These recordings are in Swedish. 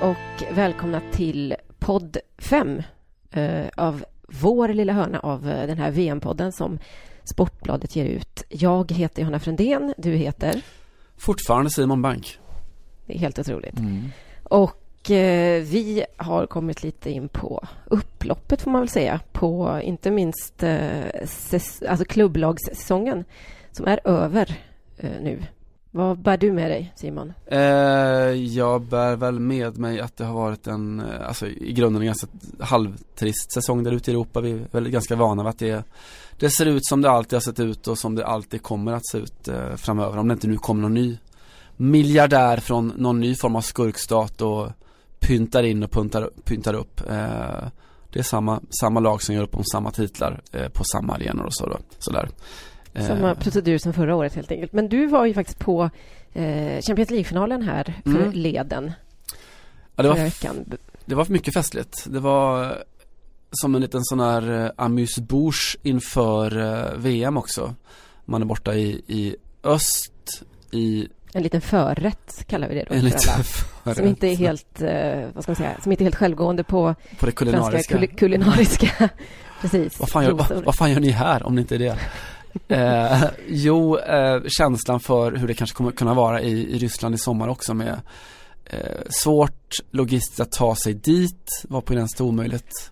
och välkomna till podd 5 eh, av vår lilla hörna av eh, den här VM-podden som Sportbladet ger ut. Jag heter Johanna Frändén, du heter? Fortfarande Simon Bank. Det är helt otroligt. Mm. Och eh, vi har kommit lite in på upploppet får man väl säga, på inte minst alltså klubblagssäsongen som är över nu. Vad bär du med dig Simon? Eh, jag bär väl med mig att det har varit en, eh, alltså i grunden en ganska halvtrist säsong där ute i Europa. Vi är väl ganska vana vid att det, det ser ut som det alltid har sett ut och som det alltid kommer att se ut eh, framöver. Om det inte nu kommer någon ny miljardär från någon ny form av skurkstat och pyntar in och pyntar, pyntar upp. Eh, det är samma, samma lag som gör upp om samma titlar eh, på samma arenor och så då, sådär. Samma eh. procedur som förra året helt enkelt. Men du var ju faktiskt på eh, Champions League-finalen här för mm. leden. Ja, det, var det var mycket festligt. Det var som en liten sån här eh, amuse-bouche inför eh, VM också. Man är borta i, i öst, i en liten förrätt kallar vi det då en liten förrätt. Som inte är helt, eh, vad ska man säga, som inte är helt självgående på På det kulinariska kul kulinariska Precis vad fan, gör, vad, vad fan gör ni här om det inte är det? eh, jo, eh, känslan för hur det kanske kommer kunna vara i, i Ryssland i sommar också med eh, svårt logistiskt att ta sig dit var på gränsen till omöjligt.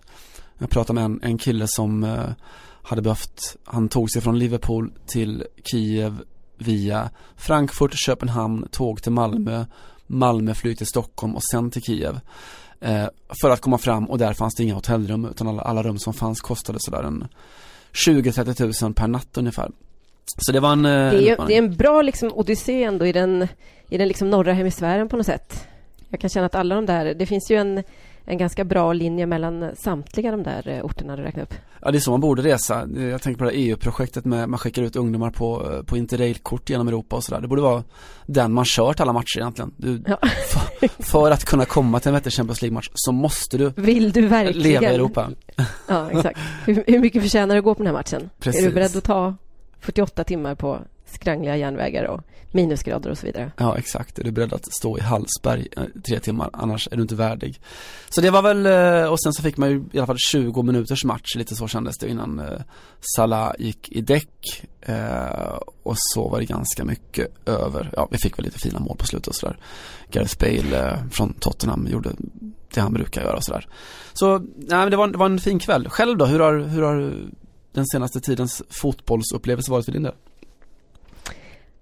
Jag pratade med en, en kille som eh, hade behövt, han tog sig från Liverpool till Kiev via Frankfurt, Köpenhamn, tåg till Malmö, Malmö flyg till Stockholm och sen till Kiev. Eh, för att komma fram och där fanns det inga hotellrum utan alla, alla rum som fanns kostade sådär en 20-30 000 per natt ungefär. Så det var en... Eh, det är, det är en bra liksom odyssé ändå i den, i den liksom norra hemisfären på något sätt. Jag kan känna att alla de där, det finns ju en, en ganska bra linje mellan samtliga de där eh, orterna du räknar upp. Ja, det är så man borde resa. Jag tänker på det EU-projektet med, man skickar ut ungdomar på, eh, på interrailkort genom Europa och sådär. Det borde vara den man kört alla matcher egentligen. Du, ja. för, för, att kunna komma till en vettig Champions League-match så måste du Vill du verkligen leva i Europa. Ja, exakt. Hur, hur mycket förtjänar du att gå på den här matchen? Precis. Är du beredd att ta 48 timmar på skrangliga järnvägar och minusgrader och så vidare. Ja, exakt. Är du beredd att stå i Hallsberg eh, tre timmar, annars är du inte värdig. Så det var väl, eh, och sen så fick man ju i alla fall 20 minuters match, lite så kändes det innan eh, Salah gick i däck. Och så var det ganska mycket över. Ja, vi fick väl lite fina mål på slutet och sådär. Gareth Bale från Tottenham gjorde det han brukar göra och sådär. Så, nej men det var, det var en fin kväll. Själv då, hur har, hur har den senaste tidens fotbollsupplevelse varit för din del?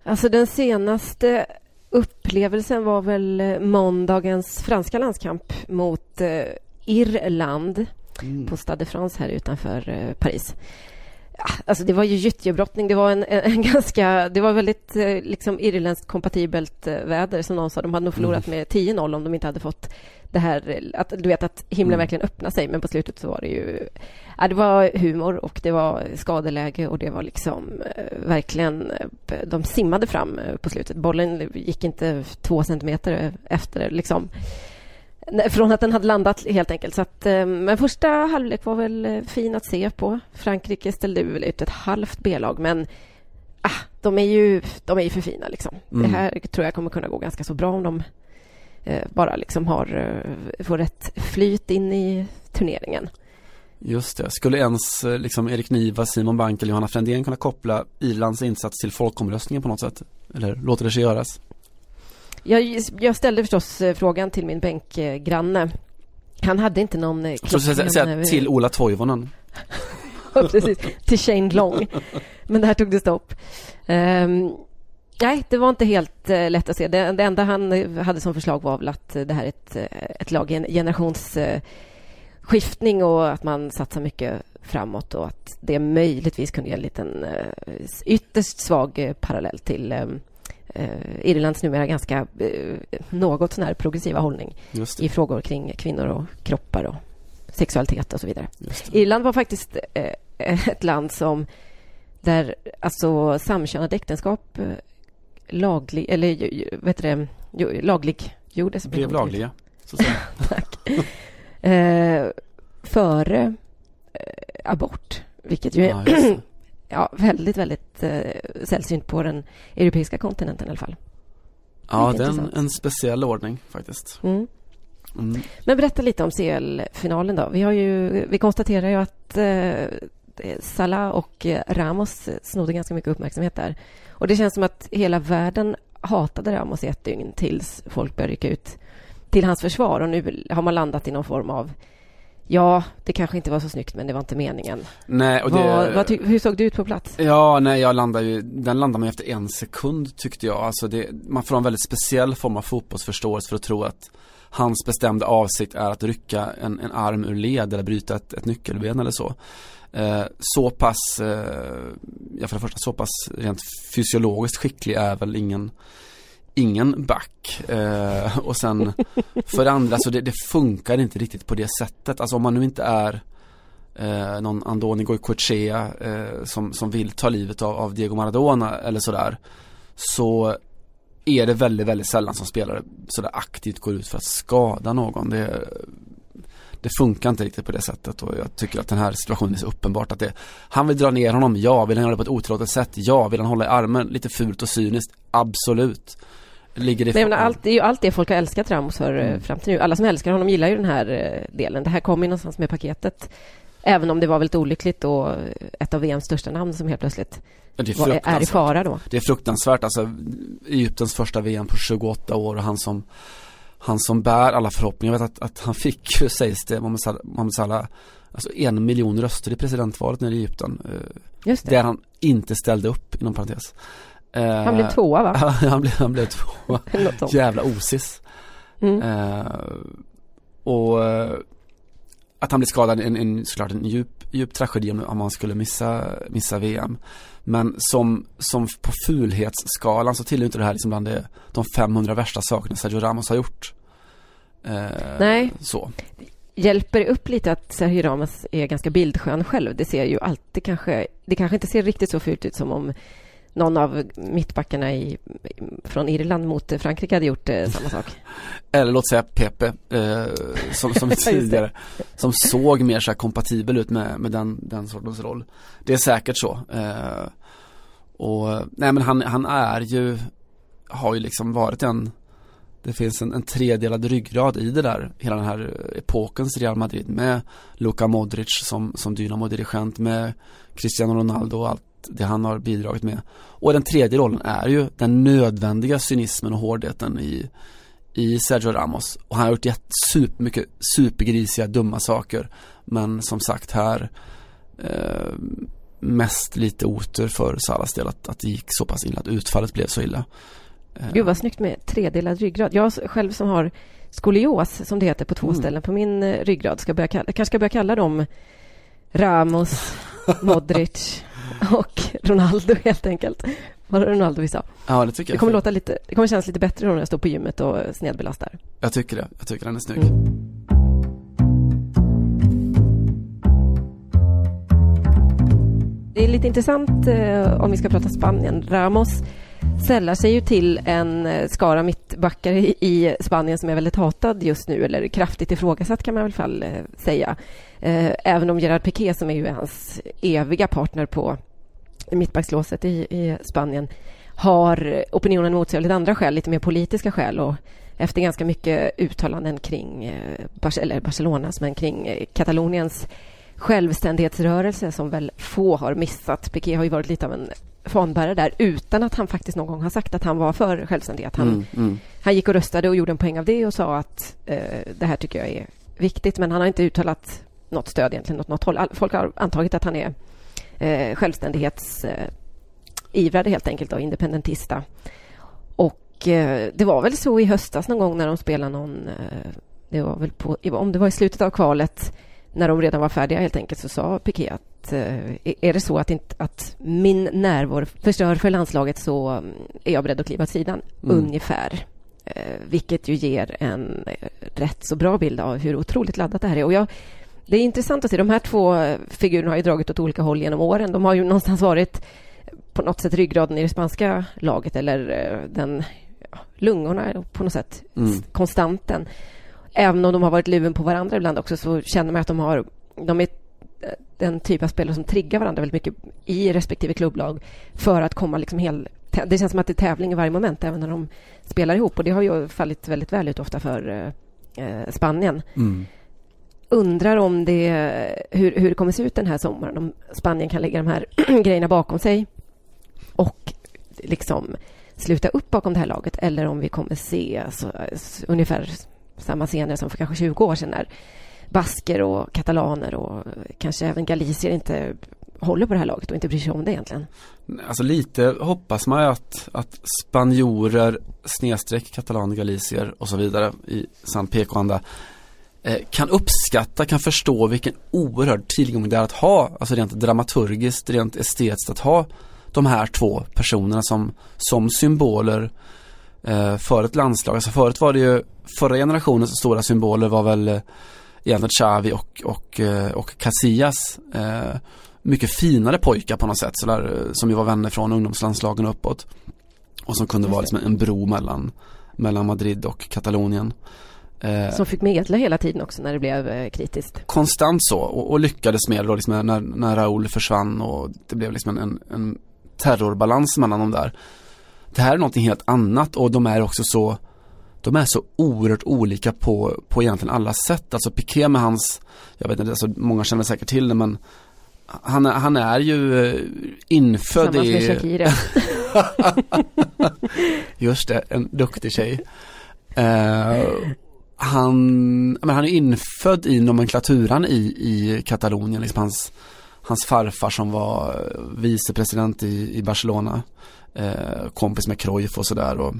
Alltså den senaste upplevelsen var väl eh, måndagens franska landskamp mot eh, Irland mm. på Stade de France här utanför eh, Alltså det var ju gyttjebrottning. Det var en, en, en, ganska... Det var väldigt eh, liksom irländskt kompatibelt eh, väder som någon sa. De hade nog förlorat mm. med 10-0 om de inte hade fått det här... Att, du vet att himlen mm. verkligen öppnade sig. Men på slutet så var det ju... Ja, det var humor och det var skadeläge och det var liksom eh, verkligen... De simmade fram på slutet. Bollen gick inte två centimeter efter liksom. Från att den hade landat, helt enkelt. Så att, eh, men första halvlek var väl eh, fin att se på. Frankrike ställde väl ut ett halvt B-lag, men ah, de, är ju, de är ju för fina. Liksom. Mm. Det här tror jag kommer kunna gå ganska så bra om de eh, bara liksom har, eh, får rätt flyt in i turneringen. Just det. Skulle ens liksom Erik Niva, Simon Bank eller Johanna Frändén kunna koppla Irlands insats till folkomröstningen på något sätt? Eller låter det sig göras? Jag, jag ställde förstås eh, frågan till min bänkgranne. Han hade inte någon eh, klocka. Så säga till Ola Toivonen. precis. Till Shane Long. Men där tog det stopp. Um, nej, det var inte helt uh, lätt att se. Det, det, enda han hade som förslag var väl att det här är ett, ett lag i en generationsskiftning uh, och att man satsar mycket framåt och att det möjligtvis kunde ge en liten uh, ytterst svag parallell till um, eh, Irlands numera ganska eh, något sån här progressiva hållning i frågor kring kvinnor och kroppar och sexualitet och så vidare. Irland var faktiskt eh, ett land som där alltså samkönade äktenskap eh, laglig, eller vet det, laglig gjordes. Blev lagliga, så Tack. eh, före eh, abort, vilket ju är ja, ja, väldigt, väldigt eh, sällsynt på den europeiska kontinenten i alla fall. Ja, det är en, en speciell ordning faktiskt. Mm. Mm. Men berätta lite om CL-finalen då. Vi, har ju, vi konstaterar ju att eh, Salah och Ramos snodde ganska mycket uppmärksamhet där. Och det känns som att hela världen hatade Ramos i ett dygn tills folk började rycka ut till hans försvar. Och nu har man landat i någon form av Ja, det kanske inte var så snyggt men det var inte meningen. Nej, och det... Vad, vad hur såg du ut på plats? Ja, nej jag landade ju, den landade man efter en sekund tyckte jag. Alltså det, man får en väldigt speciell form av fotbollsförståelse för att tro att hans bestämda avsikt är att rycka en, en arm ur led eller bryta ett, ett nyckelben eller så. Eh, så pass, eh, ja för det första så pass rent fysiologiskt skicklig är väl ingen ingen back. Eh, och sen för det andra så det, det, funkar inte riktigt på det sättet. Alltså om man nu inte är eh, någon Andoni Goicoechea eh, som, som vill ta livet av, av Diego Maradona eller sådär. Så är det väldigt, väldigt sällan som spelare sådär aktivt går ut för att skada någon. Det, det funkar inte riktigt på det sättet och jag tycker att den här situationen är så uppenbart att det Han vill dra ner honom, ja. Vill han göra det på ett otillåtet sätt? Ja. Vill han hålla i armen? Lite fult och cyniskt? Absolut. Ligger det Nej, men allt, det är ju allt det folk har älskat Ramos för eh, mm. fram till nu. Alla som älskar honom gillar ju den här eh, delen. Det här kom ju någonstans med paketet. Även om det var väldigt olyckligt och ett av VMs största namn som helt plötsligt är, är i fara då. Det är fruktansvärt. Alltså Egyptens första VM på 28 år och han som han som bär alla förhoppningar. Jag vet att, att han fick, sägs det, Mohamed Salah, alltså en miljon röster i presidentvalet nere i Egypten. Eh, Just det. Där han inte ställde upp, inom parentes. Han blev tvåa va? han, blev, han blev tvåa. Jävla osis. Mm. Uh, och att han blev skadad en, en såklart en djup, djup tragedi om man skulle missa, missa VM. Men som, som på fulhetsskalan så tillhör inte det här liksom bland det, de 500 värsta sakerna Sergio Ramos har gjort. Eh, Nej. Så. Hjälper det upp lite att Sergio Ramos är ganska bildskön själv? Det ser ju alltid kanske, det kanske inte ser riktigt så fult ut som om någon av mittbackarna i, från Irland mot Frankrike hade gjort eh, samma sak. Eller låt säga Pepe, eh, som, som tidigare, som såg mer så här kompatibel ut med, med den, den sortens roll. Det är säkert så. Eh, och nej men han, han är ju, har ju liksom varit en det finns en, en tredelad ryggrad i det där, hela den här epokens Real Madrid med Luka Modric som, som Dynamo-dirigent med Cristiano Ronaldo och allt det han har bidragit med. Och den tredje rollen är ju den nödvändiga cynismen och hårdheten i, i Sergio Ramos. Och han har gjort supermycket supergrisiga, dumma saker. Men som sagt här eh, mest lite otur för Salas del att, att det gick så pass illa, att utfallet blev så illa. Eh. Gud vad snyggt med tredelad ryggrad. Jag själv som har skolios, som det heter, på två mm. ställen på min eh, ryggrad, ska börja kalla, kanske ska börja kalla dem Ramos, Modric och Ronaldo helt enkelt. Var det Ronaldo vi sa? Ja, det tycker jag. Det kommer, låta lite, det kommer kännas lite bättre när jag står på gymmet och snedbelastar. Jag tycker det. Jag tycker den är snygg. Mm. Det är lite intressant eh, om vi ska prata Spanien. Ramos sällar sig ju till en eh, skara mittbackare i Spanien som är väldigt hatad just nu, eller kraftigt ifrågasatt kan man i alla fall eh, säga. Även om Gerard Piqué, som är ju hans eviga partner på mittbackslåset i, i Spanien, har opinionen mot sig av lite andra skäl, lite mer politiska skäl. Och efter ganska mycket uttalanden kring eller Barcelonas, men kring Kataloniens självständighetsrörelse som väl få har missat. Piqué har ju varit lite av en fanbärare där utan att han faktiskt någon gång har sagt att han var för självständighet. Han, mm, mm. han gick och röstade och gjorde en poäng av det och sa att eh, det här tycker jag är viktigt. Men han har inte uttalat något stöd egentligen åt något håll. Folk har antagit att han är eh, självständighetsivrare helt enkelt och independentista. Och eh, det var väl så i höstas någon gång när de spelade någon... Eh, det var väl på, om det var i slutet av kvalet när de redan var färdiga helt enkelt så sa Piqué att eh, är det så att, inte, att min närvaro förstör för landslaget så mm, är jag beredd att kliva åt sidan, mm. ungefär. Eh, vilket ju ger en eh, rätt så bra bild av hur otroligt laddat det här är. Och jag, det är intressant att se. De här två figurerna har ju dragit åt olika håll genom åren. De har ju någonstans varit på något sätt ryggraden i det spanska laget eller den ja, lungorna på något sätt, mm. konstanten även om de har varit luven på varandra ibland också så känner man att de har de är den typ av spelare som triggar varandra väldigt mycket i respektive klubblag för att komma liksom hel... Det känns som att det är tävling i varje moment även när de spelar ihop och det har ju fallit väldigt väl ut ofta för, eh, Spanien. Mm. Undrar om det, hur, hur det kommer se ut den här sommaren, om Spanien kan lägga de här grejerna bakom sig och liksom sluta upp bakom det här laget eller om vi kommer se alltså, ungefär samma scener som för kanske 20 år sedan när basker och katalaner och kanske även galicier inte håller på det här laget och inte bryr sig om det egentligen. Alltså lite hoppas man ju att, att spanjorer, snedstreck katalaner, galicier och så vidare i sann PK-anda kan uppskatta, kan förstå vilken oerhörd tillgång det är att ha, alltså rent dramaturgiskt, rent estetiskt att ha de här två personerna som, som symboler eh, för ett landslag. Alltså förut var det ju, förra generationens stora symboler var väl eh, egentligen Xavi och, och, eh, och Casillas. Eh, mycket finare pojkar på något sätt eh, som ju var vänner från ungdomslandslagen uppåt. Och som kunde vara liksom en bro mellan, mellan Madrid och Katalonien. Eh, som fick medla hela tiden också när det blev eh, kritiskt. Konstant så och, och lyckades med då liksom när, när Raúl försvann och det blev liksom en, en terrorbalans mellan dem där. Det här är någonting helt annat och de är också så de är så oerhört olika på, på egentligen alla sätt. Alltså Piqué med hans, jag vet inte, alltså många känner säkert till det men han, han är ju eh, infödd Tillsammans i... med Shakira. Just det, en duktig tjej. Uh, han, men han är infödd i nomenklaturan i, i Katalonien, liksom hans, hans farfar som var vicepresident i, i Barcelona, uh, kompis med Cruyff och sådär. Och,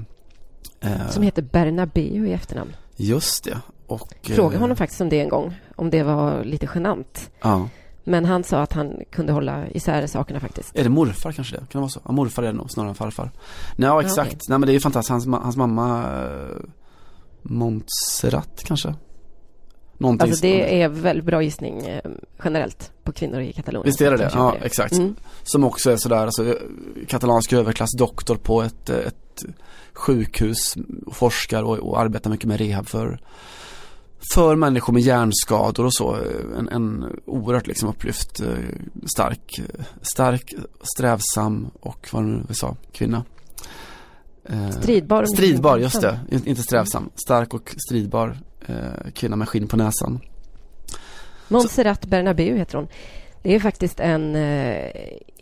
uh, som heter Bernabeu i efternamn. Just det. Och, Frågade honom faktiskt om det en gång, om det var lite genant. Ja. Men han sa att han kunde hålla isär sakerna faktiskt. Är det morfar kanske det? Kan det vara så? Ja, morfar är det nog snarare än farfar. Nej, ja, exakt. Okay. Nej, men det är ju fantastiskt. Hans, hans mamma eh, Montserrat kanske? Någonting alltså det är väldigt bra gissning eh, generellt på kvinnor i Katalonien. Visst är det det? Ja, det. exakt. Mm. Som också är sådär, alltså katalansk överklass doktor på ett, ett sjukhus, forskar och, och arbetar mycket med rehab för för människor med hjärnskador och så. En, en oerhört liksom upplyft, eh, stark, stark, strävsam och vad nu vi sa, kvinna. Eh, stridbar. Stridbar, just det. Inte strävsam. Stark och stridbar eh, kvinna med skinn på näsan. Montserrat Bernabeu heter hon. Det är faktiskt en eh,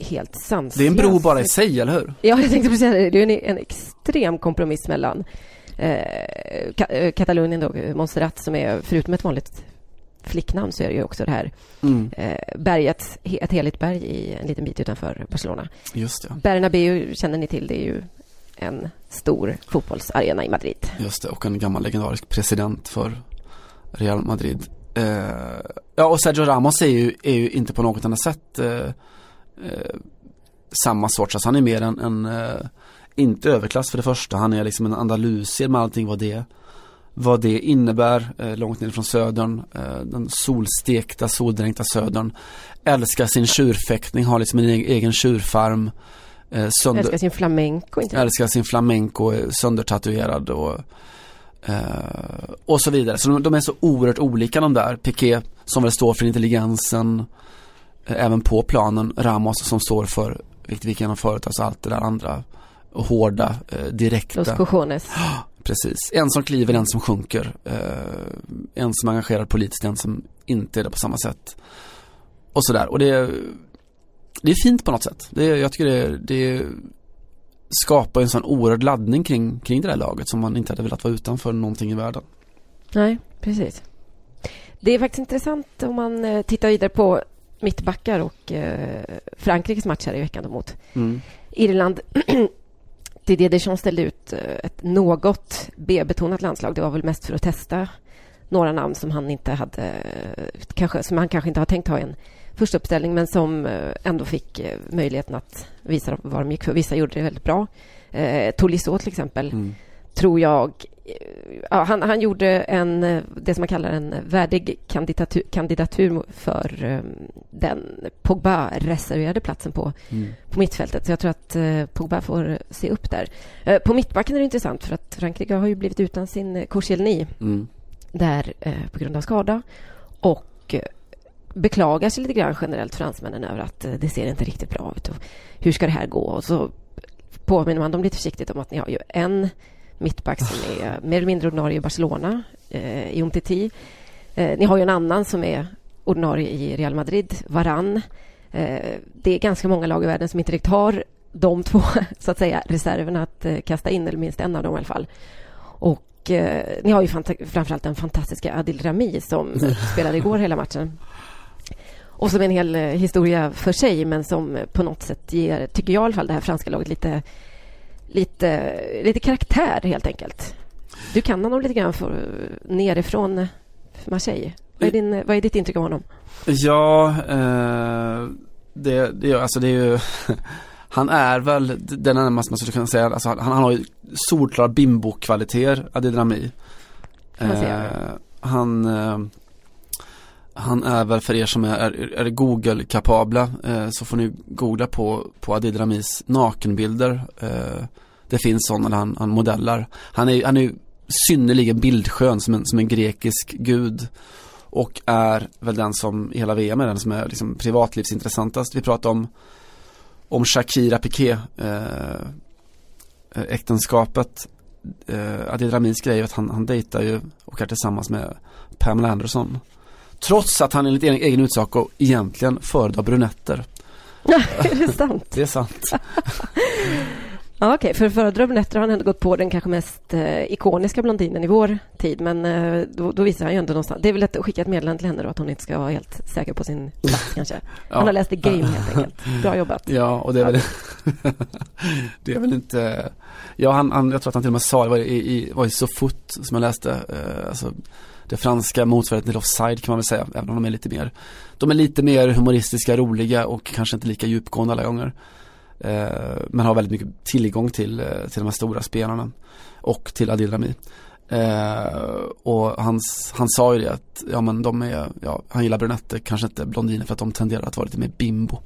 helt sanslös... Det är en bro bara i sig, eller hur? Ja, jag tänkte precis det. Det är en, en extrem kompromiss mellan Eh, eh, Katalonien då, Montserrat som är förutom ett vanligt flicknamn så är det ju också det här mm. eh, berget, ett heligt berg i en liten bit utanför Barcelona. Just det. Bernabéu känner ni till, det är ju en stor fotbollsarena i Madrid. Just det, och en gammal legendarisk president för Real Madrid. Eh, ja, och Sergio Ramos är ju, är ju inte på något annat sätt eh, eh samma sorts, alltså han är mer en, en eh, inte överklass för det första. Han är liksom en andalusier med allting vad det vad det innebär eh, långt ner från södern. Eh, den solstekta, soldränkta södern. Älskar sin tjurfäktning, har liksom en e-, egen tjurfarm. Eh, sönder... Älskar sin flamenco. Inte älskar sin flamenco, söndertatuerad och eh, och så vidare. Så de, de, är så oerhört olika de där. Piqué som väl står för intelligensen eh, även på planen. Ramos som står för, vilket vi kan ha förut, alltså allt det där andra hårda, eh, direkta. Los cojones. Precis. En som kliver, en som sjunker. Eh, en som är engagerad politiskt, en som inte är det på samma sätt. Och sådär. Och det, det är fint på något sätt. Det, jag tycker det, det skapar en sån oerhörd laddning kring, kring det där laget som man inte hade velat vara utanför någonting i världen. Nej, precis. Det är faktiskt intressant om man eh, tittar vidare på mittbackar och eh, Frankrikes match här i veckan mot mm. Irland. Didier Deschamps ställde ut eh, ett något B-betonat landslag. Det var väl mest för att testa några namn som han inte hade, kanske, som han kanske inte har tänkt ha i en första uppställning men som eh, ändå fick eh, möjligheten att visa vad de gick för. Vissa gjorde det väldigt bra. Eh, Tolisso till exempel mm. tror jag ja, han, han, gjorde en, det som man kallar en värdig kandidatur, kandidatur för den Pogba-reserverade platsen på, mm. på mittfältet. Så jag tror att Pogba får se upp där. På mittbacken är det intressant för att Frankrike har ju blivit utan sin Koscielny mm. där på grund av skada och beklagar sig lite grann generellt fransmännen över att det ser inte riktigt bra ut. Och hur ska det här gå? Och så påminner man dem lite försiktigt om att ni har ju en mittback som är mer eller mindre ordinarie i Barcelona, eh, i Umtiti. Eh, ni har ju en annan som är ordinarie i Real Madrid, Varann. Eh, det är ganska många lag i världen som inte riktigt har de två så att säga, reserverna att eh, kasta in, eller minst en av dem i alla fall. Och eh, ni har ju framförallt den fantastiska Adil Rami som spelade igår hela matchen. Och som är en hel historia för sig, men som på något sätt ger, tycker jag i alla fall, det här franska laget lite, lite, lite karaktär helt enkelt. Du kan honom lite grann för, nerifrån Marseille. Vad är, din, vad är ditt intryck av honom? Ja, eh, det, det, alltså det är ju Han är väl den närmaste man skulle kunna säga, alltså han, han har ju solklara bimbo-kvaliteter, Adil Rami. Eh, han, eh, han är väl för er som är, är, är Google-kapabla eh, så får ni googla på, på Adil Ramis nakenbilder. Eh, det finns sådana där han, han modellar. Han är, han är synnerligen bildskön som en, som en grekisk gud och är väl den som i hela VM är den som är liksom privatlivsintressantast. Vi pratar om om Shakira Piqué eh, äktenskapet eh, Adil Ramis grej är att han, han dejtar ju och är tillsammans med Pamela Anderson. Trots att han enligt egen, utsago egentligen föredrar brunetter. är det sant? det är sant. Ja, Okej, okay. för föredrar brunetter har han ändå gått på den kanske mest eh, ikoniska blondinen i vår tid. Men eh, då, då, visar han ju ändå någonstans. Det är väl att skicka ett meddelande till henne då att hon inte ska vara helt säker på sin plats kanske. Han ja. har läst The Game helt enkelt. Bra jobbat. Ja, och det är väl, det är väl inte... Ja, han, han, jag tror att han till och med sa det var i, i, var i Så Foot som jag läste. Eh, alltså, det franska motsvarigheten till offside kan man väl säga, även om de är lite mer De är lite mer humoristiska, roliga och kanske inte lika djupgående alla gånger. Eh, men har väldigt mycket tillgång till, eh, till de här stora spelarna och till Adil Rami. Eh, och han, han sa ju det att, ja men de är, ja, han gillar brunetter, kanske inte blondiner för att de tenderar att vara lite mer bimbo.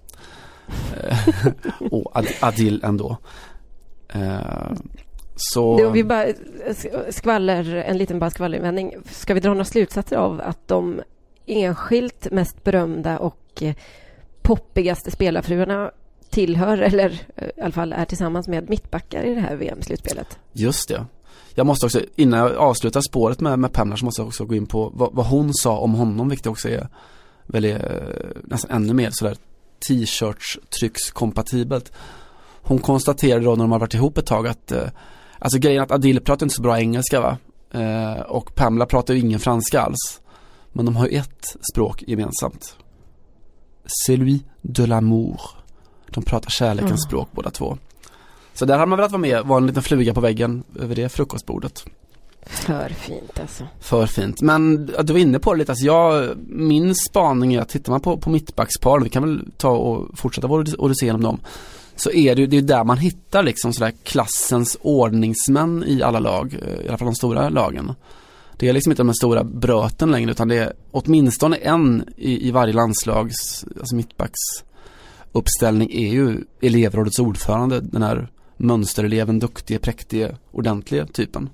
Eh, och Adil ändå. Eh, så... Då vi bara skvaller, en liten bara skvallervändning. Ska vi dra några slutsatser av att de enskilt mest berömda och poppigaste spelarfruarna tillhör, eller eh, i alla fall är tillsammans med mittbackar i det här VM-slutspelet. Just det. Jag måste också, innan jag avslutar spåret med, med Pamela så måste jag också gå in på vad, vad hon sa om honom, vilket också är väldigt, eh, nästan ännu mer sådär t-shirts tryckskompatibelt. Hon konstaterade då när de har varit ihop ett tag att eh, Alltså grejen att Adil pratar inte så bra engelska va eh, Och Pamela pratar ju ingen franska alls Men de har ju ett språk gemensamt Celui de l'amour de pratar kärlekens mm. språk båda två. Så där hade man velat vara med, vara en liten fluga på väggen över det frukostbordet. För fint alltså. För fint. Men du var inne på det lite, alltså jag, min spaning är att tittar man på, på mittbackspar, vi kan väl ta och fortsätta vår odyssé genom dem. Så är det ju det är där man hittar liksom sådär klassens ordningsmän i alla lag, eh, i alla fall de stora lagen. Det är liksom inte de stora bröten längre utan det är åtminstone en i, i varje landslags, alltså mittbacks uppställning är ju elevrådets ordförande, den här mönstereleven, duktige, präktige, ordentliga typen.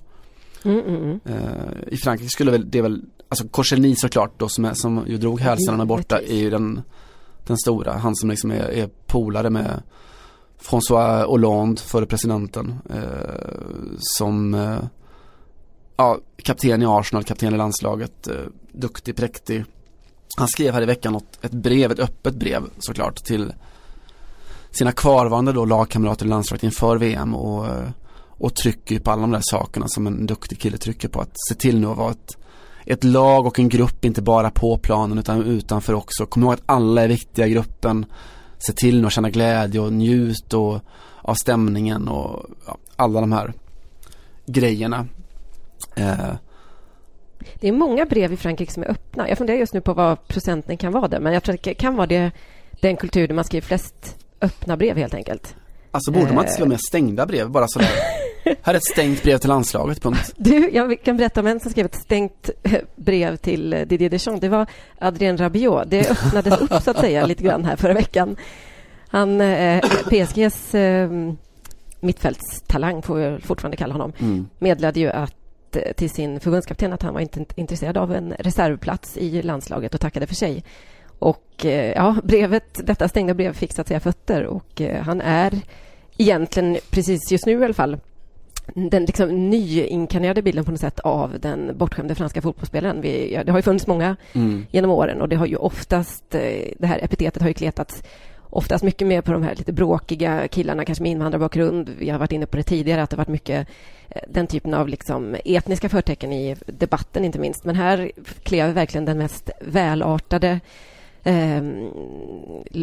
Mm, mm, mm. Uh, I Frankrike skulle väl det väl, alltså Korselny såklart då som, är, som ju drog hälsenorna borta är ju den, den stora, han som liksom är, är polare med François Hollande, före presidenten, eh, som eh, ja, kapten i Arsenal, kapten i landslaget, eh, duktig, präktig. Han skrev här i veckan något, ett brev, ett öppet brev såklart till sina kvarvarande då lagkamrater i landslaget inför VM och, och trycker på alla de där sakerna som en duktig kille trycker på. Att se till nu att vara ett, ett lag och en grupp, inte bara på planen utan utanför också. Kom ihåg att alla är viktiga i gruppen. Se till att känna glädje och njut och, av stämningen och ja, alla de här grejerna. Eh. Det är många brev i Frankrike som är öppna. Jag funderar just nu på vad procenten kan vara där, men jag tror att det kan vara det, den kultur där man skriver flest öppna brev helt enkelt. Alltså borde man inte skriva med stängda brev bara sådär? Här är ett stängt brev till landslaget, punkt. Du, jag kan berätta om en som skrev ett stängt eh, brev till eh, Didier Deschamps. Det var Adrien Rabiot. Det öppnades upp så att säga lite grann här förra veckan. Han, eh, PSGs eh, mittfältstalang, får vi fortfarande kalla honom, mm. meddelade ju att eh, till sin förbundskapten att han var inte intresserad av en reservplats i landslaget och tackade för sig. Och eh, ja, brevet, detta stängda brev fick så att säga fötter och eh, han är egentligen, precis just nu i alla fall, den liksom nyinkarnerade bilden på något sätt av den bortskämde franska fotbollsspelaren. Vi, det har ju funnits många mm. genom åren och det har ju oftast, eh, det här epitetet har ju kletats oftast mycket mer på de här lite bråkiga killarna, kanske med invandrarbakgrund. Vi har varit inne på det tidigare, att det varit mycket eh, den typen av liksom etniska förtecken i debatten, inte minst. Men här klev verkligen den mest välartade eh,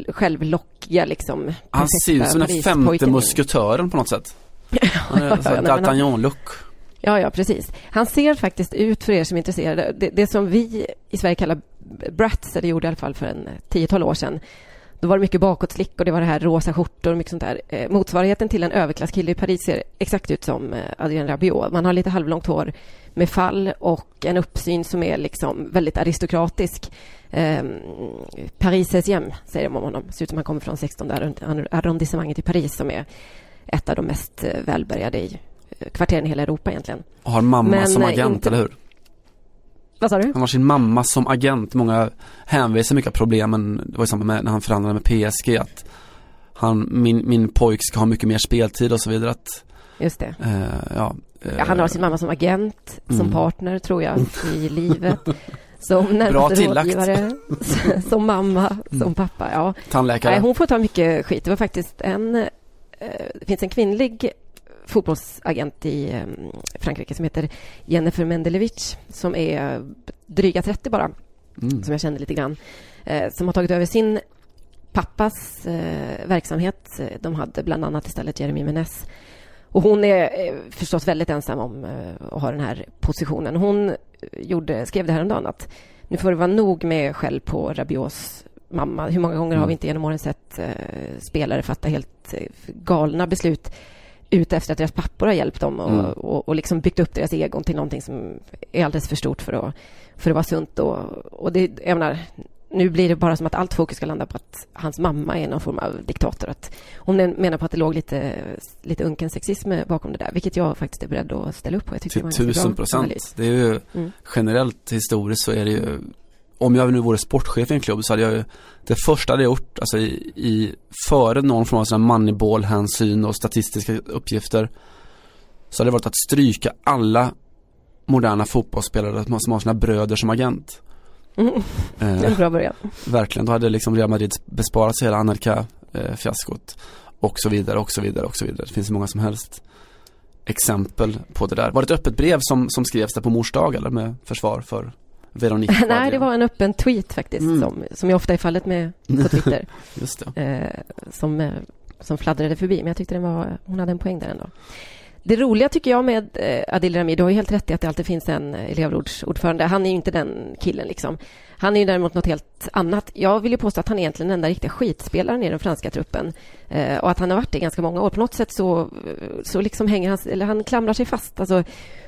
självlockiga liksom. Han ser ut som den femte musketören på något sätt. D'Artagnan-look. Ja, ja, precis. Han ser faktiskt ut, för er som är intresserade, det, det som vi i Sverige kallar brats, eller gjorde i alla fall för en tiotal år sedan, då var det mycket bakåtslick och det var det här rosa skjortor och mycket sånt där. Eh, motsvarigheten till en överklasskille i Paris ser exakt ut som eh, Adrien Rabiot. Man har lite halvlångt hår med fall och en uppsyn som är liksom väldigt aristokratisk. Eh, Paris säger de om honom. Ser ut som han kommer från 16 arrondissemanget i Paris som är ett av de mest eh, välbärgade i eh, kvarteren i hela Europa egentligen. Och har mamma Men, som agent, inte... eller hur? Vad sa du? Han har sin mamma som agent. Många hänvisar mycket av problemen. Det var i samband med när han förhandlade med PSG att han, min, min pojk ska ha mycket mer speltid och så vidare. Att, Just det. Eh, ja, eh, ja, han har sin mamma som agent, som mm. partner tror jag i livet. Som närmaste rådgivare, som mamma, som mm. pappa. Ja. Tandläkare. Nej, hon får ta mycket skit. Det var faktiskt en, eh, det finns en kvinnlig fotbollsagent i ehm, Frankrike som heter Jennifer Mendelevich som är dryga 30 bara, mm. som jag kände lite grann, eh, som har tagit över sin pappas eh, verksamhet. De hade bland annat istället Jeremy Menes. Och hon är eh, förstås väldigt ensam om att ha den här positionen. Hon gjorde, skrev det häromdagen att nu får det vara nog med skäll på Rabiots mamma. Hur många gånger mm. har vi inte genom åren sett spelare fatta helt galna beslut ute efter att deras pappor har hjälpt dem och, mm. och, och, liksom byggt upp deras egon till någonting som är alldeles för stort för att, för att vara sunt. Och, och det, jag menar, nu blir det bara som att allt fokus ska landa på att hans mamma är någon form av diktator. Att hon menar på att det låg lite, lite unken sexism bakom det där, vilket jag faktiskt är beredd att ställa upp på. Jag Till tusen procent. Det är ju mm. generellt historiskt så är det ju om jag nu vore sportchef i en klubb så hade jag ju det första jag hade gjort, alltså i, i före någon form av sådana moneyball-hänsyn och statistiska uppgifter så hade det varit att stryka alla moderna fotbollsspelare som har sina bröder som agent. Mm. Eh, en bra början. Verkligen, då hade liksom Real Madrid besparat sig hela Anelka-fiaskot eh, och så vidare och så vidare och så vidare. Det finns många som helst exempel på det där. Var det ett öppet brev som, som skrevs där på mors dag eller med försvar för Veronica Nej, det var en öppen tweet faktiskt, mm. som, som ju ofta är fallet med på Twitter. Just det. Eh, som, eh, som fladdrade förbi, men jag tyckte den var, hon hade en poäng där ändå. Det roliga tycker jag med eh, Adil Rami, du har ju helt rätt i att det alltid finns en elevrådsordförande. Han är ju inte den killen liksom. Han är ju däremot något helt annat. Jag vill ju påstå att han är egentligen den enda riktiga skitspelaren i den franska truppen. Eh, och att han har varit det i ganska många år. På något sätt så, så liksom hänger han, eller han klamrar sig fast. Alltså,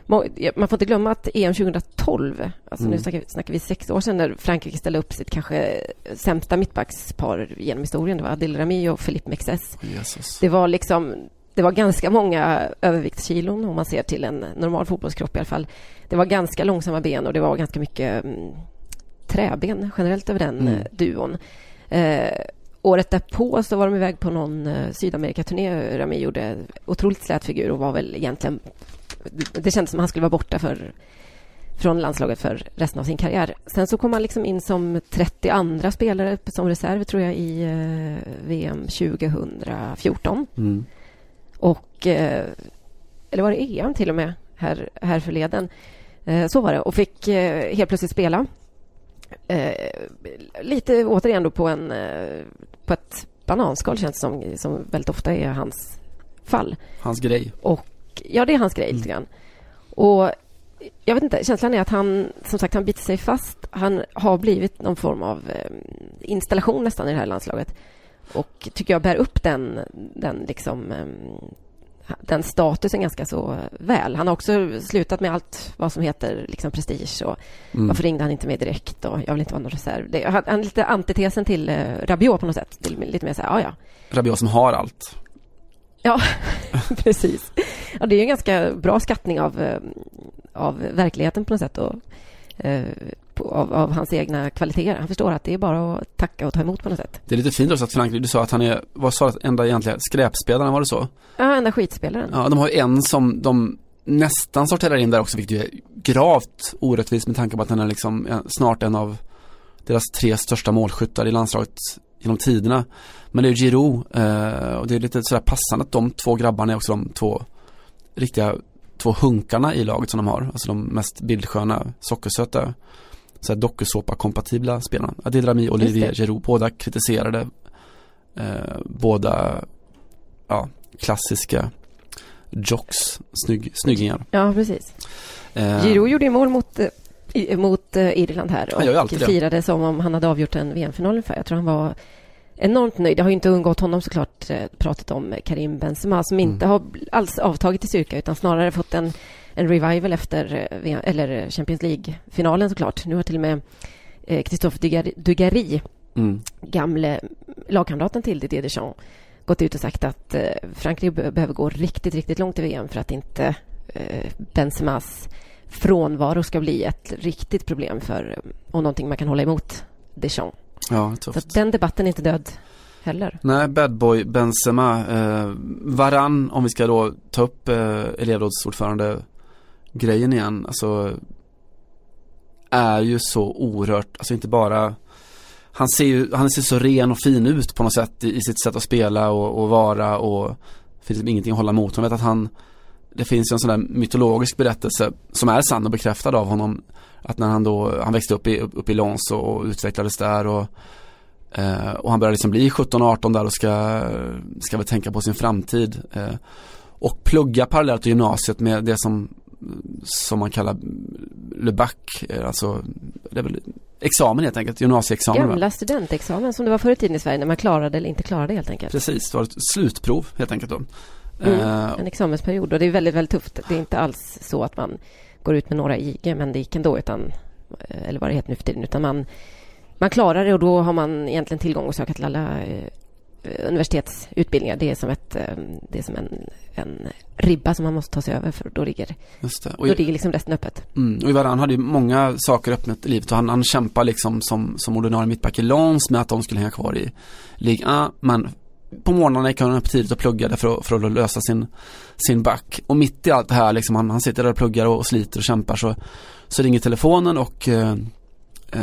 man får inte glömma att EM 2012, alltså mm. nu snackar vi, snackar vi sex år sedan, när Frankrike ställde upp sitt kanske sämsta mittbackspar genom historien. Det var Adil Rami och Philippe Mexes. Jesus. Det var liksom det var ganska många överviktskilon om man ser till en normal fotbollskropp i alla fall. Det var ganska långsamma ben och det var ganska mycket mm, träben generellt över den mm. Eh, duon. Eh, året därpå så var de iväg på någon eh, Sydamerikaturné. Rami gjorde otroligt slät figur och var väl egentligen... Det kändes som att han skulle vara borta för, från landslaget för resten av sin karriär. Sen så kom han liksom in som 32 spelare som reserv, tror jag, i eh, VM 2014. Mm. Och... Eh, eller var det EM till och med, här, här förleden? Eh, så var det. Och fick eh, helt plötsligt spela lite återigen då på, en, på ett bananskal känns det som, som väldigt ofta är hans fall. Hans grej. Och, ja, det är hans grej mm. lite grann. Och jag vet inte, känslan är att han som sagt han biter sig fast. Han har blivit någon form av installation nästan i det här landslaget. Och tycker jag bär upp den, den liksom den statusen ganska så väl. Han har också slutat med allt vad som heter liksom prestige. Och mm. Varför ringde han inte mig direkt? Och jag vill inte vara någon reserv. Det, han är lite antitesen till eh, Rabiot på något sätt. Lite mer så här, ja, ja. Rabiot som har allt. Ja, precis. Ja, det är en ganska bra skattning av, eh, av verkligheten på något sätt. Och, eh, på, av, av, hans egna kvaliteter. Han förstår att det är bara att tacka och ta emot på något sätt. Det är lite fint också att Frankrike, du sa att han är, vad sa du, enda egentligen skräpspelaren, var det så? Ja, enda skitspelaren. Ja, de har ju en som de nästan sorterar in där också, vilket är gravt orättvist med tanke på att han är liksom snart en av deras tre största målskyttar i landslaget genom tiderna. Men det är Giroud eh, och det är lite sådär passande att de två grabbarna är också de två riktiga två hunkarna i laget som de har. Alltså de mest bildsköna, sockersöta, så dokusåpa-kompatibla spelarna. Adil Rami och Olivier Giroud, båda kritiserade eh, båda ja, klassiska jocks, snygg, snyggingar. Ja, precis. Eh, Giroud gjorde ju mål mot eh, mot eh, Irland här och firade som om han hade avgjort en VM-final ungefär. Jag tror han var enormt nöjd. Det har ju inte undgått honom såklart eh, pratet om Karim Benzema som inte mm. har alls avtagit i styrka utan snarare fått en, en revival efter eh, eller Champions League-finalen såklart. Nu har till och med Christophe Dugarry, mm. gamle lagkamraten till Didier Deschamps, gått ut och sagt att Frankrike behöver gå riktigt, riktigt långt i VM för att inte Benzemas frånvaro ska bli ett riktigt problem för och någonting man kan hålla emot Deschamps. Ja, tufft. Så den debatten är inte död heller. Nej, bad boy Benzema. Eh, Varann, om vi ska då ta upp eh, elevrådsordförande grejen igen. Alltså är ju så oerhört, alltså inte bara han ser ju, han ser så ren och fin ut på något sätt i, i sitt sätt att spela och, och vara och det finns liksom ingenting att hålla emot. Man vet att han det finns ju en sån där mytologisk berättelse som är sann och bekräftad av honom. Att när han då, han växte upp i, upp i Lons och, och utvecklades där och, eh, och han börjar liksom bli 17-18 där och ska, ska väl tänka på sin framtid. Eh, och plugga parallellt i gymnasiet med det som, som man kallar Le Bac, eh, alltså det är väl examen helt enkelt, gymnasieexamen. Gamla va? studentexamen som det var förr i tiden i Sverige när man klarade eller inte klarade helt enkelt. Precis, det var ett slutprov helt enkelt då. Mm, eh, en examensperiod och det är väldigt, väldigt tufft. Det är inte alls så att man går ut med några IG, men det gick ändå utan, eh, eller vad det heter nu för tiden, utan man, man klarar det och då har man egentligen tillgång att söka till alla universitetsutbildningar. Det är som, ett, det är som en, en ribba som man måste ta sig över för då ligger, Just det. Och då ligger liksom resten öppet. Mm, och Ivaran hade ju många saker öppnat i livet och han, han kämpar liksom som, som ordinarie mittback i Lens med att de skulle hänga kvar i Ligue 1 men på morgnarna gick han upp tidigt och pluggade för att, för att lösa sin, sin back. Och mitt i allt det här liksom, han, han sitter där och pluggar och, sliter och kämpar så, så ringer telefonen och eh, eh,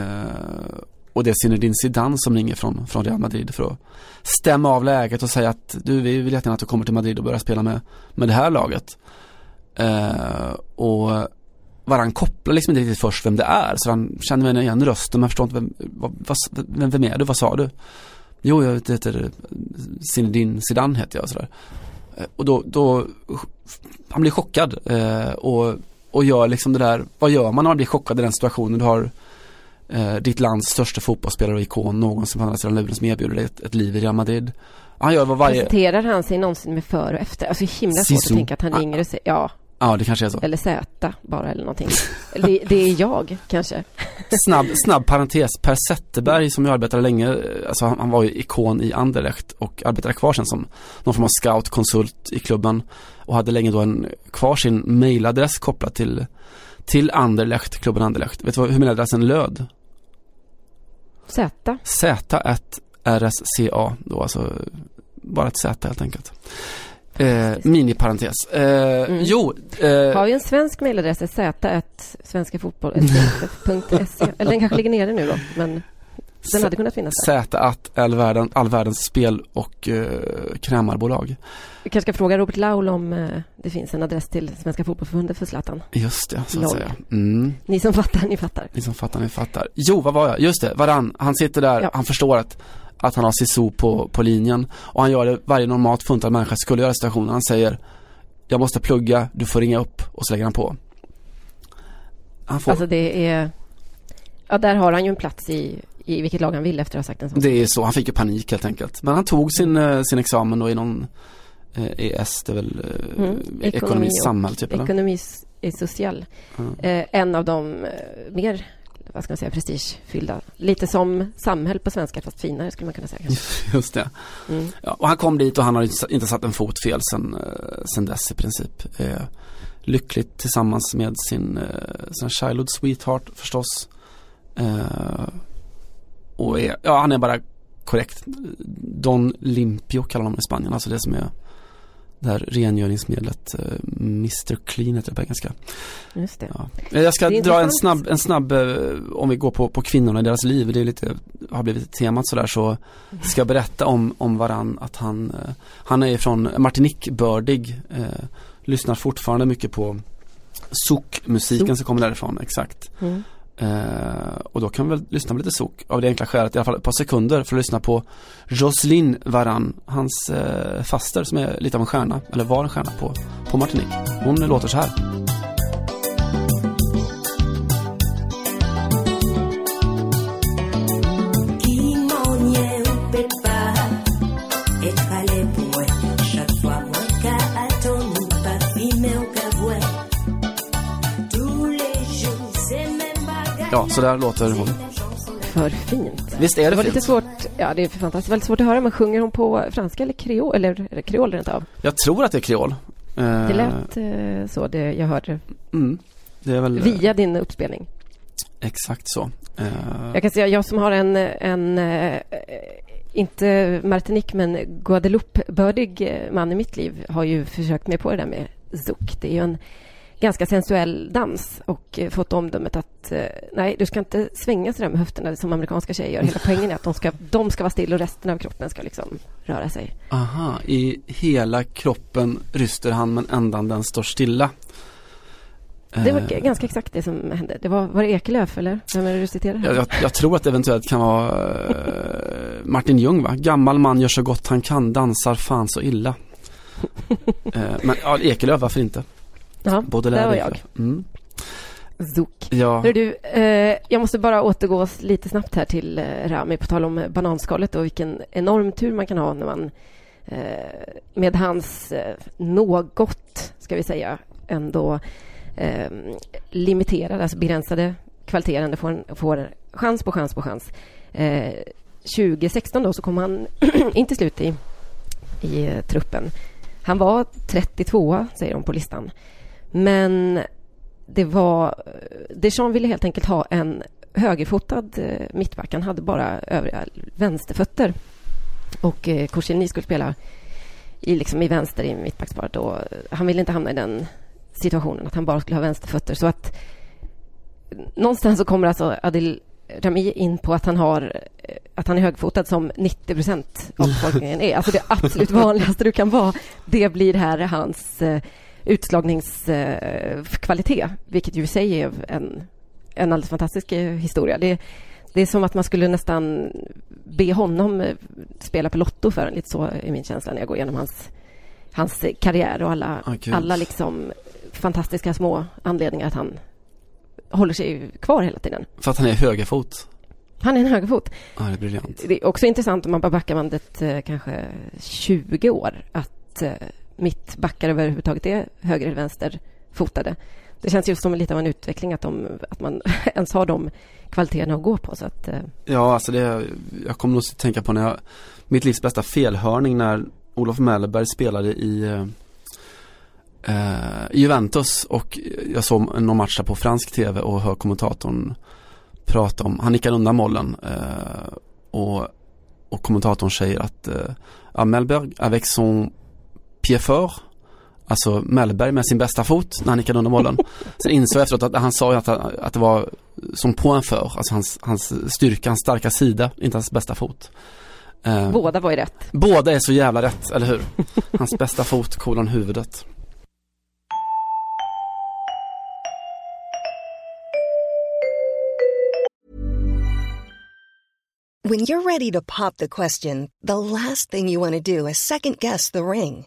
och det är Zinedine Zidane som ringer från, från Real Madrid för att stämma av läget och säga att du, vi vill jättegärna att du kommer till Madrid och börjar spela med, med det här laget. Eh, och Varann kopplar liksom inte riktigt först vem det är så han känner igen rösten men förstår inte vem, vad, vem, vem är du, vad sa du? Jo, jag heter Zinedine Zidane heter jag och sådär. Eh, och då, då, han blir chockad eh, och, och gör liksom det där, vad gör man när man blir chockad i den situationen? Du har eh, ditt lands största fotbollsspelare och ikon någonsin på andra sidan luren som erbjuder dig ett, ett liv i Real Madrid. Han gör vad varje... Presenterar han sig någonsin med för och efter? Alltså himla svårt att tänka att han ringer och säger, ja, Ja, det kanske är så. Eller Z bara eller någonting. det, det är jag kanske. snabb, snabb parentes. Per Zetterberg som jag arbetade länge, alltså han, han var ju ikon i Anderlecht och arbetade kvar sen som någon form av scout, konsult i klubben och hade länge då en, kvar sin mailadress kopplad till, till Anderlecht, klubben Anderlecht. Vet du vad, hur mailadressen löd? Z. Z1 RSCA då, alltså bara ett Z helt enkelt. Eh, miniparentes. Eh, mm. Jo. Eh, Har ju en svensk mejladress, z1 svenskafotboll.se. Eller den kanske ligger nere nu då, men den hade kunnat finnas där. Z1 all, världen, all världens spel och eh, krämarbolag. Vi kanske ska fråga Robert Laul om eh, det finns en adress till Svenska fotbollförbundet för Zlatan. Just det, så att Lång. säga. Mm. Ni som fattar, ni fattar. Ni som fattar, ni fattar. Jo, vad var jag? Just det, Varann, han sitter där, ja. han förstår att att han har Sisu på, på linjen och han gör det varje normalt funtad människa skulle göra situationen. Han säger Jag måste plugga, du får ringa upp och så lägger han på. Han får... Alltså det är Ja, där har han ju en plats i, i vilket lag han vill efter att ha sagt en sån Det är så, han fick ju panik helt enkelt. Men han tog sin, eh, sin examen då i någon eh, ES, det är väl eh, mm. ekonomi, ekonomi samhäll typ eller? Ekonomi social. Mm. Eh, en av de mer vad ska man säga, prestigefyllda. Lite som Samhäll på svenska fast finare skulle man kunna säga. Just det. Mm. Ja, och han kom dit och han har inte satt en fot fel sen, sen dess i princip. Eh, lyckligt tillsammans med sin, eh, sin childhood sweetheart förstås. Eh, och är, ja han är bara korrekt. Don Limpio kallar de i Spanien, alltså det som är det här rengöringsmedlet uh, Mr Clean heter det på engelska. Just det. Ja. Jag ska dra en snabb, en snabb uh, om vi går på, på kvinnorna i deras liv, det är lite, har blivit temat sådär så ska jag berätta om, om varann att han, han är från Martinique-bördig, lyssnar fortfarande mycket på souk-musiken som kommer därifrån, exakt. Mm. Uh, och då kan vi väl lyssna på lite sok av det enkla skälet, i alla fall ett par sekunder för att lyssna på Jocelyn Varan, hans uh, faster som är lite av en stjärna, eller var en stjärna på, på Martinique. Hon låter så här. Så där låter hon. För fint. Visst är det, det var fint? lite svårt, ja det är fantastiskt, väldigt svårt att höra, men sjunger hon på franska eller kreol, eller kreol rent av? Jag tror att det är kreol. Det eh, lät eh, så, det jag hörde. Mm, det är väl... Via din uppspelning. Exakt så. Uh... Jag kan säga, jag som har en, en uh, inte Martinique, men Guadeloupe-bördig man i mitt liv har ju försökt mig på det där med zouk. Det är ju en ganska sensuell dans och eh, fått omdömet att eh, nej, du ska inte svänga så där med höfterna som amerikanska tjejer gör. Hela poängen är att de ska, de ska vara still och resten av kroppen ska liksom röra sig. Aha, i hela kroppen ryster han men ändan den står stilla. Det var eh. ganska exakt det som hände. Det var, var det Ekelöf eller? Vem är det du citerar? Jag, jag, jag, tror att det eventuellt kan vara Martin Ljung va? Gammal man gör så gott han kan, dansar fan så illa. men ja, Ekelöf, varför inte? Ja, där var jag. Mm. Zouk. Ja. Hör du, eh, jag måste bara återgå lite snabbt här till eh, Rami på tal om bananskalet och vilken enorm tur man kan ha när man eh, med hans eh, något, ska vi säga, ändå eh, limiterade, alltså begränsade kvaliteter får, får chans på chans på chans. 2016 eh, då så kom han in till slut i, i eh, truppen. Han var 32, säger de på listan. Men det var... Deschamps ville helt enkelt ha en högerfotad eh, mittback. Han hade bara övriga vänsterfötter. Och eh, skulle spela i, liksom i vänster i mittbacksparet. Och han ville inte hamna i den situationen att han bara skulle ha vänsterfötter. Så att någonstans så kommer alltså Adil Rami in på att han har eh, att han är högfotad som 90 procent av befolkningen är. Alltså det absolut vanligaste du kan vara. Det blir här hans eh, utslagningskvalitet, vilket ju i sig är en, en alldeles fantastisk eh, historia. Det, det är som att man skulle nästan be honom eh, spela på Lotto för en, lite så är min känsla när jag går igenom hans, hans karriär och alla, oh, alla liksom fantastiska små anledningar att han håller sig kvar hela tiden. För att han är högerfot? Han är en högerfot. Ja, det är briljant. Det är också intressant om man bara backar bandet eh, kanske 20 år att mittbackar överhuvudtaget är höger eller vänsterfotade. Det känns ju som lite av en utveckling att, de, att man ens har de kvaliteterna att gå på. Så att, eh. Ja, alltså det, jag kommer nog att tänka på när jag, mitt livs bästa felhörning när Olof Mellberg spelade i eh, eh, Juventus och jag såg någon match på fransk tv och hör kommentatorn prata om, han nickar undan bollen eh, och, och kommentatorn säger att eh, Mellberg avec son pied fort Alltså Mellberg med sin bästa fot när han nickade under bollen. Sen insåg jag efteråt att han sa att, att det var som point för, alltså hans, hans styrka, hans starka sida, inte hans bästa fot. Eh, båda var ju rätt. Båda är så jävla rätt, eller hur? Hans bästa fot, kolon huvudet. When you're ready to pop the question, the last thing you want to do is second guess the ring.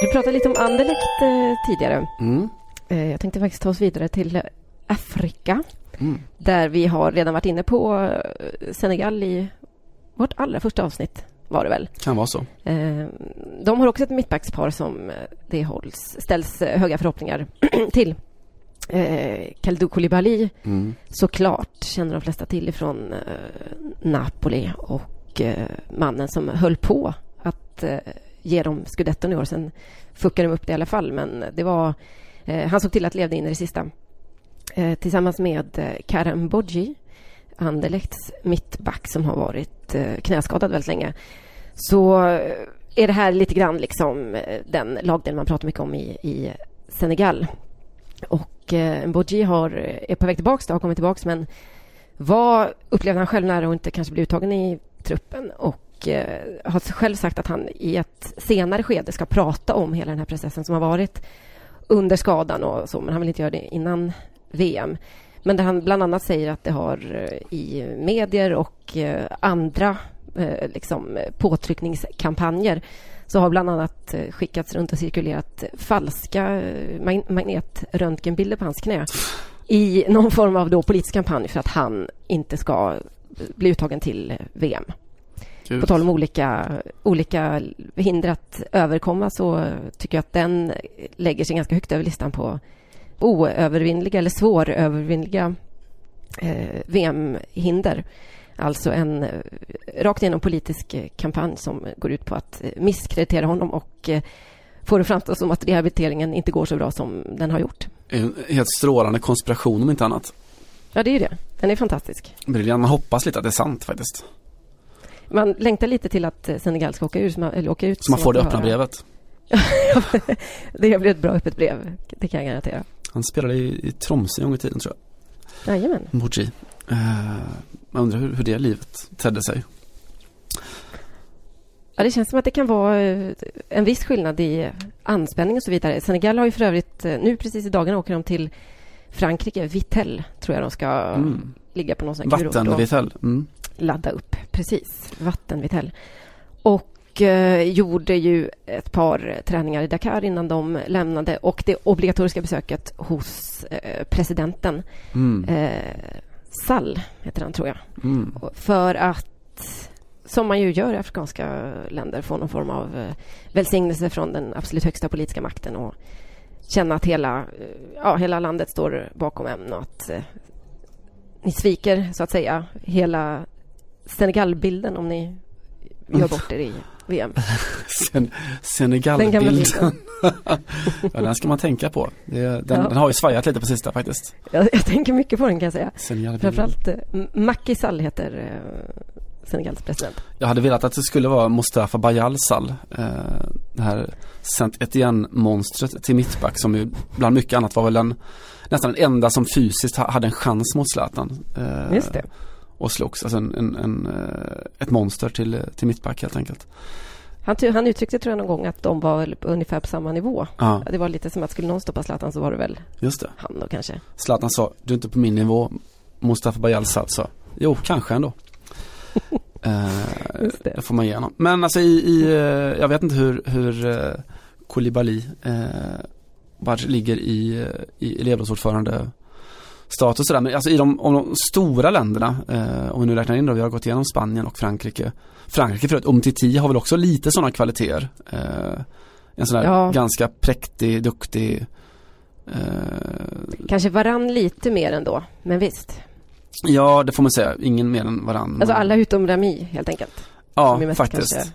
Du pratade lite om Anderlecht eh, tidigare. Mm. Eh, jag tänkte faktiskt ta oss vidare till Afrika. Mm. Där vi har redan varit inne på eh, Senegal i vårt allra första avsnitt var det väl. Kan vara så. Eh, de har också ett mittbackspar som eh, det hålls, ställs eh, höga förhoppningar till. Eh, Kalidou Koulibaly Mm. såklart känner de flesta till ifrån eh, Napoli och mannen som höll på att ge dem scudetton i år. Sen fuckade de upp det i alla fall, men det var... Eh, han såg till att leva in i det sista. Eh, tillsammans med eh, Karen Bodji, Anderlechts mittback som har varit eh, knäskadad väldigt länge. Så eh, är det här lite grann liksom eh, den lagdel man pratar mycket om i, i Senegal. Och eh, Bodji har, eh, är på väg tillbaka, har kommit tillbaka men var, upplevde han själv nära att inte kanske bli uttagen i truppen och och eh, har själv sagt att han i ett senare skede ska prata om hela den här processen som har varit under skadan och så, men han vill inte göra det innan VM. Men där han bland annat säger att det har eh, i medier och eh, andra liksom, påtryckningskampanjer så har bland annat skickats runt och cirkulerat falska magnetröntgenbilder på hans knä i någon form av då politisk kampanj för att han inte ska bli uttagen till VM. Gud. På tal om olika, olika hinder att överkomma så tycker jag att den lägger sig ganska högt över listan på oövervinnliga eller svårövervinnliga eh, VM-hinder. Alltså en eh, rakt igenom politisk kampanj som går ut på att eh, misskreditera honom och eh, få det framstå som att rehabiliteringen inte går så bra som den har gjort. En helt strålande konspiration om inte annat. Ja, det är ju det. Den är fantastisk. Briljant. Man hoppas lite att det är sant faktiskt. Man längtar lite till att eh, Senegal ska åka, ur, så man, eller åka ut. Så man får det öppna brevet. det blir ett bra öppet brev. Det kan jag garantera. Han spelade i, i Tromsö en gång i tiden tror jag. Jajamän. Moji. Uh, man undrar hur, hur det livet tedde sig. Ja, det känns som att det kan vara eh, en viss skillnad i anspänning och så vidare. Senegal har ju för övrigt, eh, nu precis i dagarna åker de till Frankrike, Vittel, tror jag de ska Mm. ligga på någon sån här Vattenvitell. Mm. Ladda upp. Precis, Vattenvitell. Och eh, gjorde ju ett par träningar i Dakar innan de lämnade och det obligatoriska besöket hos eh, presidenten. Mm. Eh, Sall heter han, tror jag. Mm. För att, som man ju gör i afrikanska länder, få någon form av eh, välsignelse från den absolut högsta politiska makten och känna att hela, eh, ja, hela landet står bakom en och att eh, ni sviker, så att säga, hela Senegalbilden om ni gör bort er i VM. Sen, Den Senegalbilden. bilden. ja, den ska man tänka på. Det, den, Ja. den har ju svajat lite på sista faktiskt. Jag, jag tänker mycket på den kan jag säga. Framförallt eh, Macky Sall heter eh, Senegals president. Jag hade velat att det skulle vara Mustafa Bayalsal. Eh, det här Saint Etienne-monstret till mittback som ju bland mycket annat var väl den nästan den enda som fysiskt ha- hade en chans mot Zlatan. Eh, Just det. Och slogs, alltså en, en, en, eh, ett monster till, till mittback helt enkelt. Han, han uttryckte tror jag någon gång att de var ungefär på samma nivå. Ja, Det var lite som att skulle någon stoppa Zlatan så var det väl just det. han då kanske. Zlatan sa, du är inte på min nivå. Mustafa Bayalsal sa, jo kanske ändå. Eh, det. det får man ge honom. Men alltså i, i eh, jag vet inte hur, hur eh, Koulibaly eh, ligger i, eh, i elevrådsordförande status sådär. Men alltså i de, om de stora länderna, eh, om vi nu räknar in då, vi har gått igenom Spanien och Frankrike. Frankrike förut, Umtiti har väl också lite sådana kvaliteter. Eh, en sån där Ja. ganska präktig, duktig eh, Kanske varann lite mer ändå, men visst. Ja, det får man säga. Ingen mer än varann. Alltså alla utom Rami helt enkelt. Ja, faktiskt. Kanske,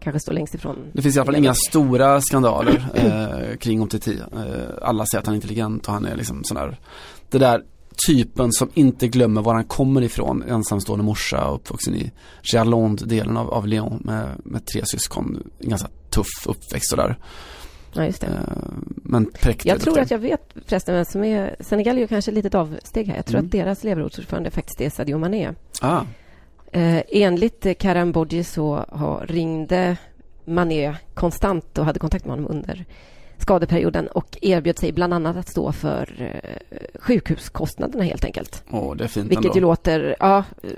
kanske står längst ifrån. Det finns i alla fall inga stora skandaler eh, kring Omtiti. Eh, alla säger att han är intelligent och han är liksom sån där Det där typen som inte glömmer var han kommer ifrån. Ensamstående morsa och uppvuxen i Gialond-delen av, av Lyon med, med tre syskon. En ganska tuff uppväxt och där. Ja, just det. Eh, men präktig. Jag tror att jag vet förresten vem som är... Senegal är ju kanske ett litet avsteg här. Jag tror Mm. att deras leverordsordförande faktiskt är Sadio Mané. Ah, Eh, enligt eh, Karam Bodji så ringde Mané konstant och hade kontakt med honom under skadeperioden och erbjöd sig bland annat att stå för eh, sjukhuskostnaderna helt enkelt. åh, det är fint Vilket ändå. ju låter ja, eh,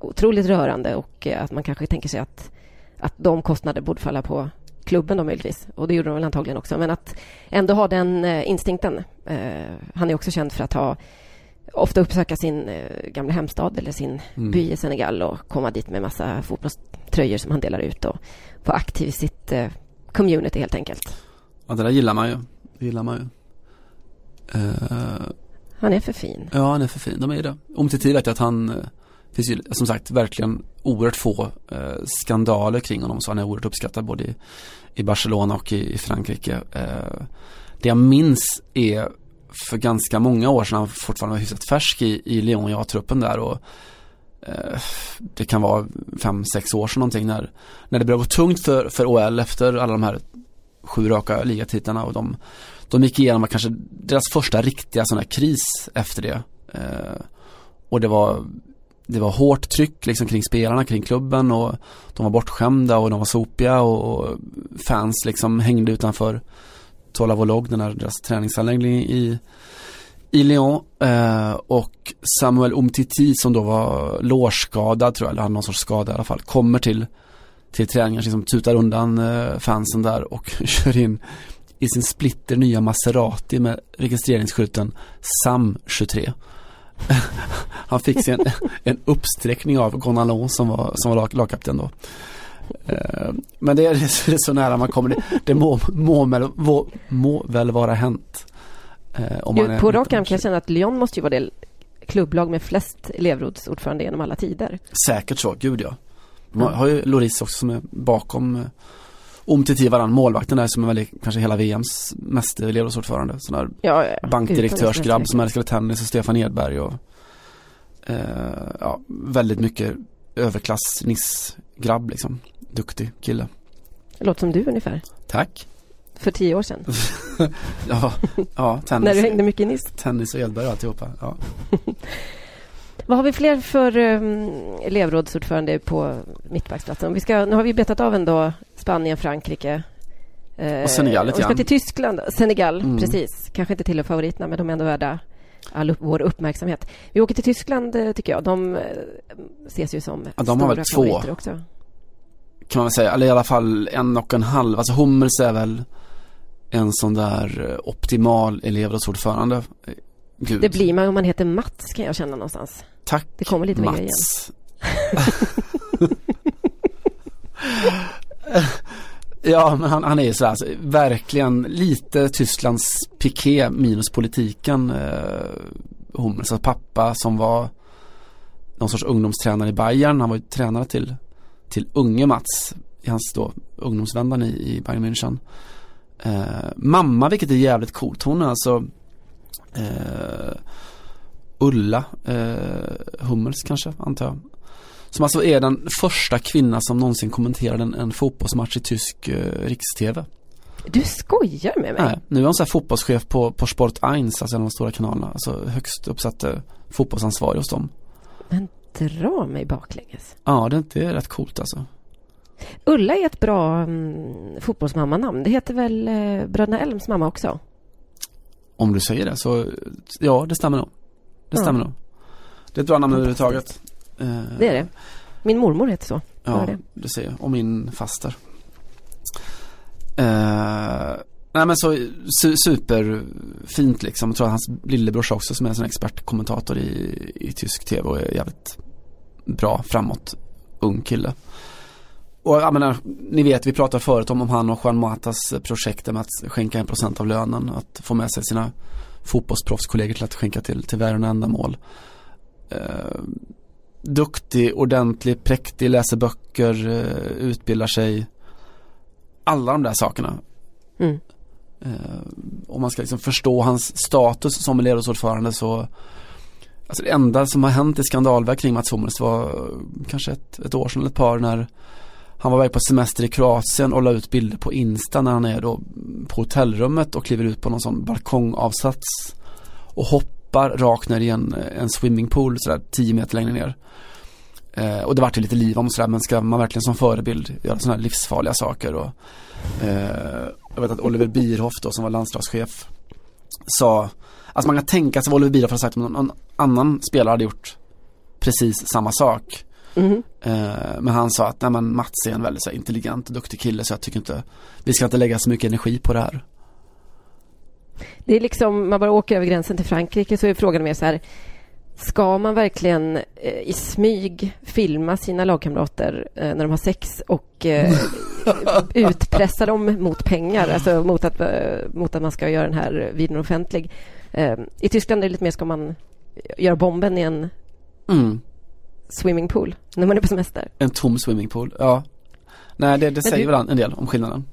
otroligt rörande och att man kanske tänker sig att, att de kostnader borde falla på klubben då möjligtvis. Och det gjorde de väl antagligen också. Men att ändå ha den instinkten. Han är också känd för att ha ofta uppsöka sin eh, gamla hemstad eller sin mm. by i Senegal och komma dit med massa fotbollströjor som han delar ut och vara aktiv i sitt eh, community helt enkelt. Ja, det där gillar man ju. Det gillar man ju. Uh, han är för fin. Ja, han är för fin. De är det. Om till tid vet jag att han finns ju som sagt verkligen oerhört få eh, skandaler kring honom så han är oerhört uppskattad både i, i Barcelona och i, i Frankrike. Eh, det jag minns är för ganska många år sedan han fortfarande var hyfsat färsk i, i Lyon, jag-truppen där och eh, det kan vara fem, sex år sedan någonting när, när det började gå tungt för, för OL efter alla de här sju raka ligatitlarna och de, de gick igenom kanske deras första riktiga sån här kris efter det. Eh, och det var det var hårt tryck liksom kring spelarna, kring klubben och de var bortskämda och de var sopiga och, och fans liksom hängde utanför Tolavolog, den här deras träningsanläggning i, i Lyon. Eh, och Samuel Umtiti som då var lårskadad tror jag, eller hade någon sorts skada i alla fall, kommer till till träningen, liksom tutar undan eh, fansen där och kör in i sin splitter nya Maserati med registreringsskylten SAM 23 Han fick sig en, en uppsträckning av Gonalon som var, som var lagkapten då. eh, men det är, det är så nära man kommer, det, det må, må, må, må väl vara hänt eh, om man På rak arm kan jag känna att Lyon måste ju vara det klubblag med flest elevrådsordförande genom alla tider. Säkert så, gud ja. Man har ju Loris också som är bakom eh, om till varann. Målvakten där som är väl kanske hela VMs mest elevrådsordförande. Sån där ja, ja, bankdirektörsgrabb som älskade tennis och Stefan Edberg och eh, ja, väldigt mycket överklass Niss-grabb liksom. Duktig kille. Det låter som du ungefär. Tack. För tio år sedan. ja, ja, tennis. När du hängde mycket i Niss. Tennis och Edberg och alltihopa, ja. Vad har vi fler för um, elevrådsordförande på mittbacksplatsen? Vi ska, nu har vi betat av ändå Spanien, Frankrike. Eh, och Senegal lite. Vi ska till Tyskland. Senegal, mm. precis. Kanske inte tillhör favoriterna, men de är ändå värda all upp, vår uppmärksamhet. Vi åker till Tyskland, eh, tycker jag. De eh, ses ju som ja, de har väl två. också. Kan man väl säga, eller i alla fall en och en halv. Alltså Hummels är väl en sån där eh, optimal elevrådsordförande. Gud. Det blir man om man heter Mats kan jag känna någonstans. Tack Det kommer lite Mats. mer igen. ja, men han, han är ju sådär, alltså, verkligen lite Tysklands piké minus politiken. Eh, Hummels pappa som var någon sorts ungdomstränare i Bayern. Han var ju tränare till, till unge Mats i hans då ungdomsvändan i, i Bayern München. Eh, mamma, vilket är jävligt coolt. Hon är alltså eh, Ulla eh, Hummels kanske, antar jag. Som alltså är den första kvinna som någonsin kommenterade en, en fotbollsmatch i tysk eh, riks-tv. Du skojar med mig? Nej, nu är hon så här fotbollschef på, på Sport 1, alltså en av de stora kanalerna. Alltså högst uppsatt eh, fotbollsansvarig hos dem. Men dra mig baklänges. Ja, det, är rätt coolt alltså. Ulla är ett bra mm, fotbollsmammanamn. Det heter väl eh, Bröderna Elms mamma också? Om du säger det så, ja det stämmer nog. Det stämmer ja. nog. Det är ett bra namn överhuvudtaget. Eh, det är det. Min mormor heter så. Ja, det. det ser jag. Och min faster. Uh, nej men så su superfint liksom. Jag tror att hans lillebrors också som är en sån expertkommentator i, i tysk tv och är jävligt bra framåt ung kille. Och jag menar, ni vet vi pratade förut om, om han och Juan Matas projekt med att skänka en procent av lönen. Att få med sig sina fotbollsproffskollegor till att skänka till, till ändamål. Eh, duktig, ordentlig, präktig, läser böcker, eh, utbildar sig. Alla de där sakerna. Mm. Eh, om man ska liksom förstå hans status som elevrådsordförande så Alltså det enda som har hänt i skandalverk kring Mats Hummels var eh, kanske ett, ett år sedan eller ett par när han var iväg på semester i Kroatien och la ut bilder på Insta när han är då på hotellrummet och kliver ut på någon sån balkongavsats och hoppar rakt ner i en, eh, en swimmingpool sådär 10 meter längre ner. Eh, och det vart ju lite liv om sådär men ska man verkligen som förebild göra sådana här livsfarliga saker och eh, jag vet att Oliver Bierhoff då som var landslagschef sa Alltså man kan tänka sig vad Oliver Bierhoff hade sagt om någon annan spelare hade gjort precis samma sak. Mm. men han sa att nej, men Mats är en väldigt så intelligent och duktig kille så jag tycker inte vi ska inte lägga så mycket energi på det här. Det är liksom, man bara åker över gränsen till Frankrike så är frågan mer så här Ska man verkligen eh, i smyg filma sina lagkamrater eh, när de har sex och eh, utpressa dem mot pengar, alltså mot att, mot att man ska göra den här videon offentlig? Eh, I Tyskland är det lite mer, ska man göra bomben i en Mm. swimmingpool när man är på semester? En tom swimmingpool, ja. Nej, det, det säger du- väl en del om skillnaden.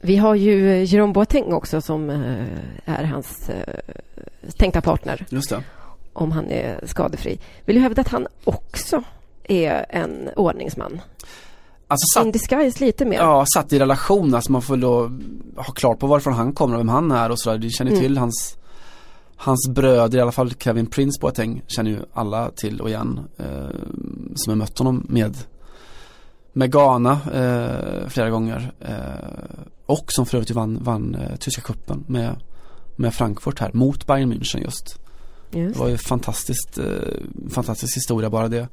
Vi har ju Jerome Boateng också som eh, är hans eh, tänkta partner Just det. om han är skadefri. Vill du hävda att han också är en ordningsman? Alltså In satt, disguise lite mer. ja, satt i relation, alltså man får då ha klart på varifrån han kommer och vem han är och sådär. Du känner Mm. till hans Hans bröder, i alla fall Kevin Prince Boateng, känner ju alla till och igen. Eh, som har mött honom med med Ghana eh, flera gånger. Eh, och som för övrigt vann, vann eh, tyska cupen med, med Frankfurt här, mot Bayern München just. Just. Det var ju fantastiskt, eh, fantastisk historia bara det.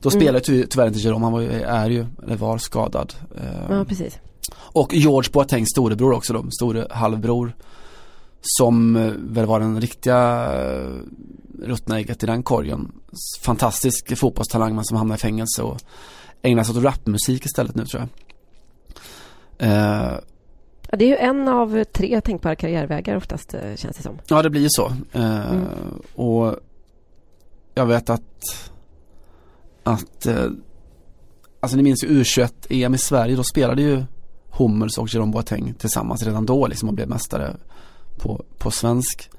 Då Mm. spelade ty, tyvärr inte Jerome, han var är ju, eller var skadad. Eh, Ja, precis. och George Boatengs storebror också då, store halvbror. Som eh, väl var den riktiga eh, ruttna ägget i den korgen. Fantastisk fotbollstalang men som hamnade i fängelse och ägnar sig åt rapmusik istället nu tror jag. Eh, det är ju en av tre tänkbara karriärvägar oftast, eh, känns det som. Ja det blir ju så. Eh, Mm. Och jag vet att att eh, alltså ni minns ju U21-EM i Sverige, då spelade ju Hummels och Jerome Boateng tillsammans redan då liksom och blev mästare på, på svensk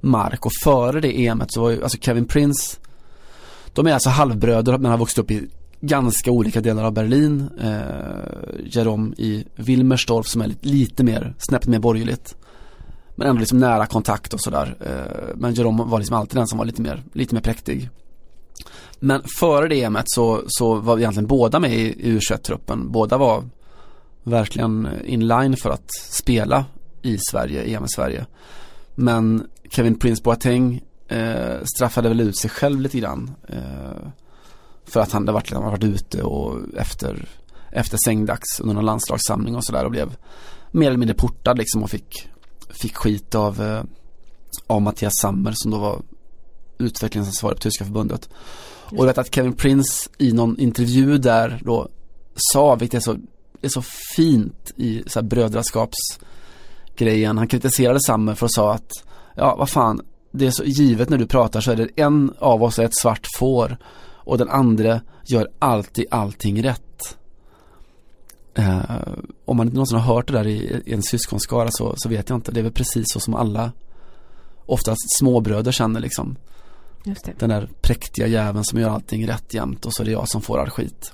mark. Och före det EMet så var ju, alltså Kevin Prince de är alltså halvbröder men har vuxit upp i ganska olika delar av Berlin. Eh, Jerome i Wilmersdorf som är lite, lite mer, snäppet mer borgerligt. Men ändå liksom nära kontakt och sådär. Eh, Men Jerome var liksom alltid den som var lite mer, lite mer präktig. Men före det EMet så, så var egentligen båda med i U21-truppen. Båda var verkligen inline för att spela i Sverige, EM i Sverige. Men Kevin Prince Boateng eh, straffade väl ut sig själv lite grann. Eh, för att han hade varit, han hade varit ute och efter, efter sängdags under någon landslagssamling och sådär och blev mer eller mindre portad liksom och fick, fick skit av, eh, av Mattias Sammer som då var utvecklingsansvarig på tyska förbundet. Och jag vet att Kevin Prince i någon intervju där då sa, vilket är så, är så fint i så här brödraskapsgrejen. Han kritiserade Sammer för att säga att, ja vad fan, det är så givet när du pratar så är det en av oss är ett svart får och den andra gör alltid allting rätt. Eh, om man inte någonsin har hört det där i, i en syskonskara så, så vet jag inte. Det är väl precis så som alla oftast småbröder känner liksom. Den där präktiga jäveln som gör allting rätt jämt och så är det jag som får all skit.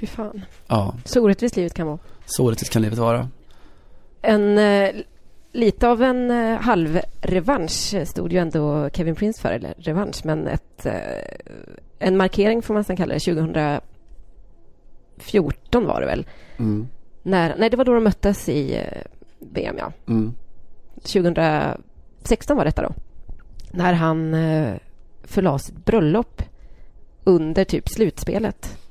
Fy fan. Ja, Så orättvist livet kan vara. så orättvist kan livet vara. En, eh, lite av en eh, halvrevansch stod ju ändå Kevin Prince för, eller revansch, men ett, eh, en markering får man nästan kalla det. 2014 var det väl? Mm. När, nej, det var då de möttes i VM, ja. Mm. 2016 var detta då. När han förlade sitt bröllop under typ slutspelet.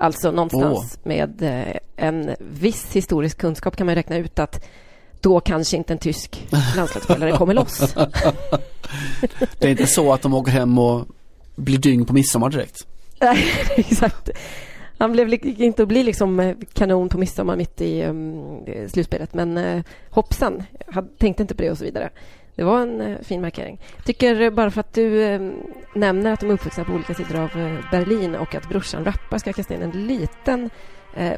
Alltså någonstans med eh, en viss historisk kunskap kan man räkna ut att då kanske inte en tysk landslagsspelare kommer loss. Det är inte så att de åker hem och blir dyng på midsommar direkt. Nej, exakt. Han blev inte att bli liksom eh, kanon på midsommar mitt i um, slutspelet. Men uh, hoppsan, jag tänkte inte på det och så vidare. Det var en eh, fin markering. Tycker eh, bara för att du eh, nämner att de är uppvuxna på olika sidor av Berlin och att brorsan rappar ska jag kasta in en liten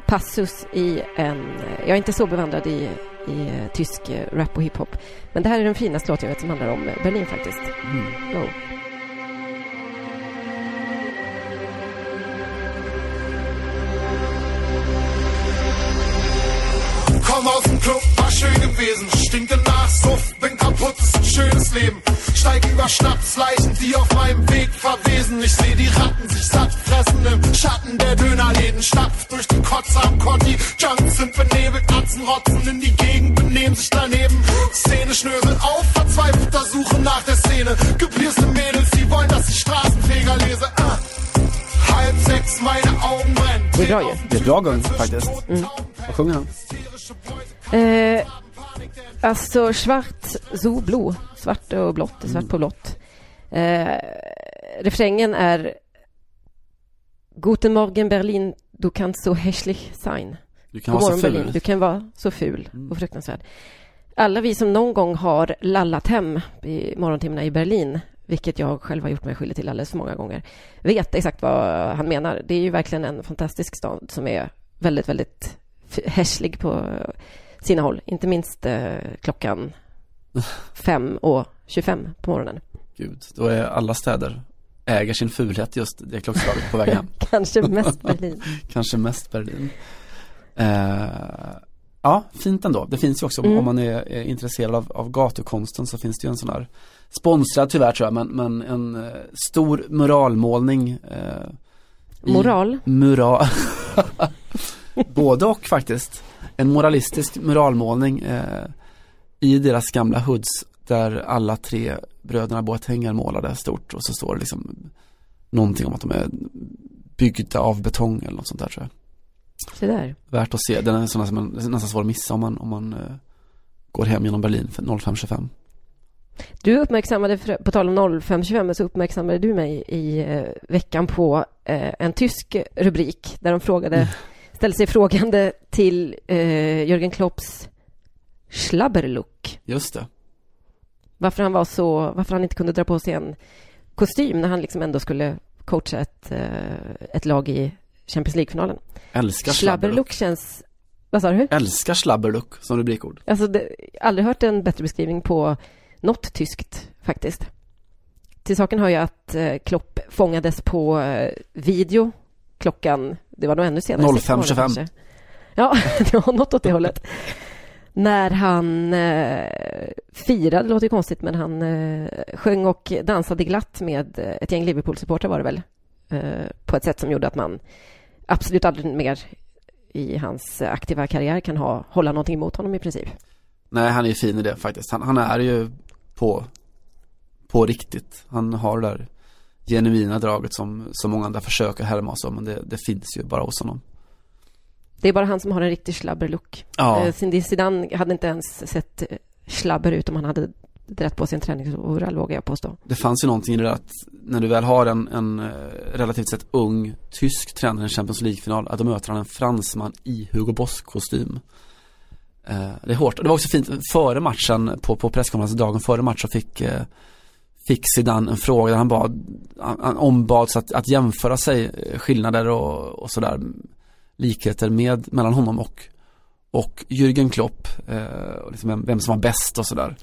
passus i en... jag är inte så bevandrad i, i tysk rap och hiphop. Men det här är den finaste låten jag vet som handlar om Berlin faktiskt. Mm. Oh. Schön gewesen. Stinke nach Suff, bin kaputt, ist ein schönes Leben. Steig über Schnapsleichen, die auf meinem Weg verwesen. Ich seh die Ratten sich satt fressen im Schatten der Dönerläden. Stapf durch die Kotze am Kotti. Junks sind benebelt, Atzen rotzen in die Gegend, benehmen sich daneben. Szene schnösel auf, verzweifelter Suche nach der Szene. Gepierste Mädels, die wollen, dass ich Straßenfeger lese. Ah. Det är bra ju. Det är bra gung faktiskt. Vad sjunger han? Eh, alltså svart, so blå. Svart och blått, svart på blått. Eh, refrängen är Guten Morgen Berlin, du kan så hässlich sein. Du kan vara så morgon ful. Berlin, du kan vara så ful Mm. och fruktansvärd. Alla vi som någon gång har lallat hem i morgontimmarna i Berlin, vilket jag själv har gjort mig skyldig till alldeles för många gånger, vet exakt vad han menar. Det är ju verkligen en fantastisk stad som är väldigt, väldigt hässlig på sina håll. Inte minst eh, klockan fem och 25 på morgonen. Gud, då är alla städer äger sin fulhet just det klockslaget på väg hem. Kanske mest Berlin. Kanske mest Berlin. Eh, ja, fint ändå. Det finns ju också, Mm. om man är, är intresserad av, av gatukonsten så finns det ju en sån här sponsrad tyvärr tror jag, men, men en eh, stor muralmålning. Eh, Moral. Mural. Både och faktiskt. En moralistisk muralmålning eh, i deras gamla hoods där alla tre bröderna Boateng målade stort och så står det liksom någonting om att de är byggda av betong eller något sånt där tror jag. Se där. Värt att se, den är man, nästan svår att missa om man, om man eh, går hem genom Berlin för 05.25. Du uppmärksammade, på tal om 0525, så uppmärksammade du mig i eh, veckan på eh, en tysk rubrik där de frågade, ställde sig frågande till Jürgen Klopps schlabberlook. Just det. Varför han var så, varför han inte kunde dra på sig en kostym när han liksom ändå skulle coacha ett, ett lag i Champions League-finalen. Älskar. Schlabberlook känns, vad sa du? Älskar schlabberlook som rubrikord. Alltså, det, aldrig hört en bättre beskrivning på något tyskt faktiskt. Till saken hör jag att eh, Klopp fångades på eh, video klockan, det var nog ännu senare. sex på morgonen 05.25. kanske. Ja, det var något åt det hållet. När han eh, firade, det låter ju konstigt, men han eh, sjöng och dansade glatt med eh, ett gäng Liverpool-supportrar var det väl. Eh, på ett sätt som gjorde att man absolut aldrig mer i hans aktiva karriär kan ha, hålla någonting emot honom i princip. Nej, han är ju fin i det faktiskt. Han, han är ju på, på riktigt. Han har det där genuina draget som så många andra försöker härma oss om, men det, det finns ju bara hos honom. Det är bara han som har en riktig schlabberlook. Ja, Eh, Zidane hade inte ens sett eh, schlabber ut om han hade dragit på sig en träningsoverall, vågar jag påstå. det fanns ju någonting i det där att när du väl har en, en eh, relativt sett ung tysk tränare i en Champions League-final, att då möter han en fransman i Hugo Boss-kostym. Eh, det är hårt. Och det var också fint, före matchen, på, på presskonferensen dagen före matchen fick eh, Fick Zidane en fråga där han bad, han, han ombads att, att jämföra sig, eh, skillnader och, och sådär, likheter med, mellan honom och, och Jürgen Klopp, eh, och liksom vem, vem som var bäst och sådär.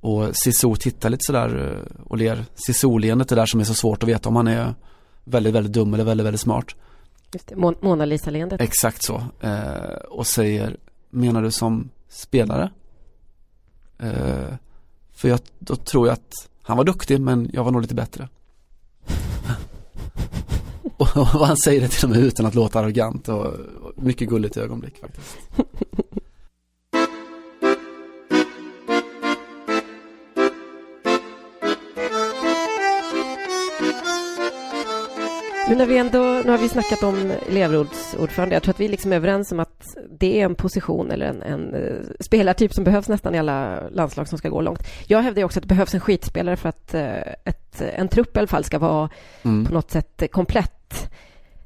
Och Cissou tittar lite sådär eh, och ler. Cissou-leendet är där som är så svårt att veta om han är väldigt, väldigt dum eller väldigt, väldigt smart. Just det, Mon- Mona Lisa-leendet. Exakt så. Eh, och säger, menar du som spelare? Eh, för jag, då tror jag att han var duktig men jag var nog lite bättre. och, och han säger det till och med utan att låta arrogant och, och mycket gulligt ögonblick faktiskt. Nu när vi ändå, nu har vi snackat om elevrådsordförande. Jag tror att vi liksom är överens om att det är en position eller en, en eh, spelartyp som behövs nästan i alla landslag som ska gå långt. Jag hävdar också att det behövs en skitspelare för att eh, ett, en trupp i alla fall ska vara Mm. på något sätt eh, komplett.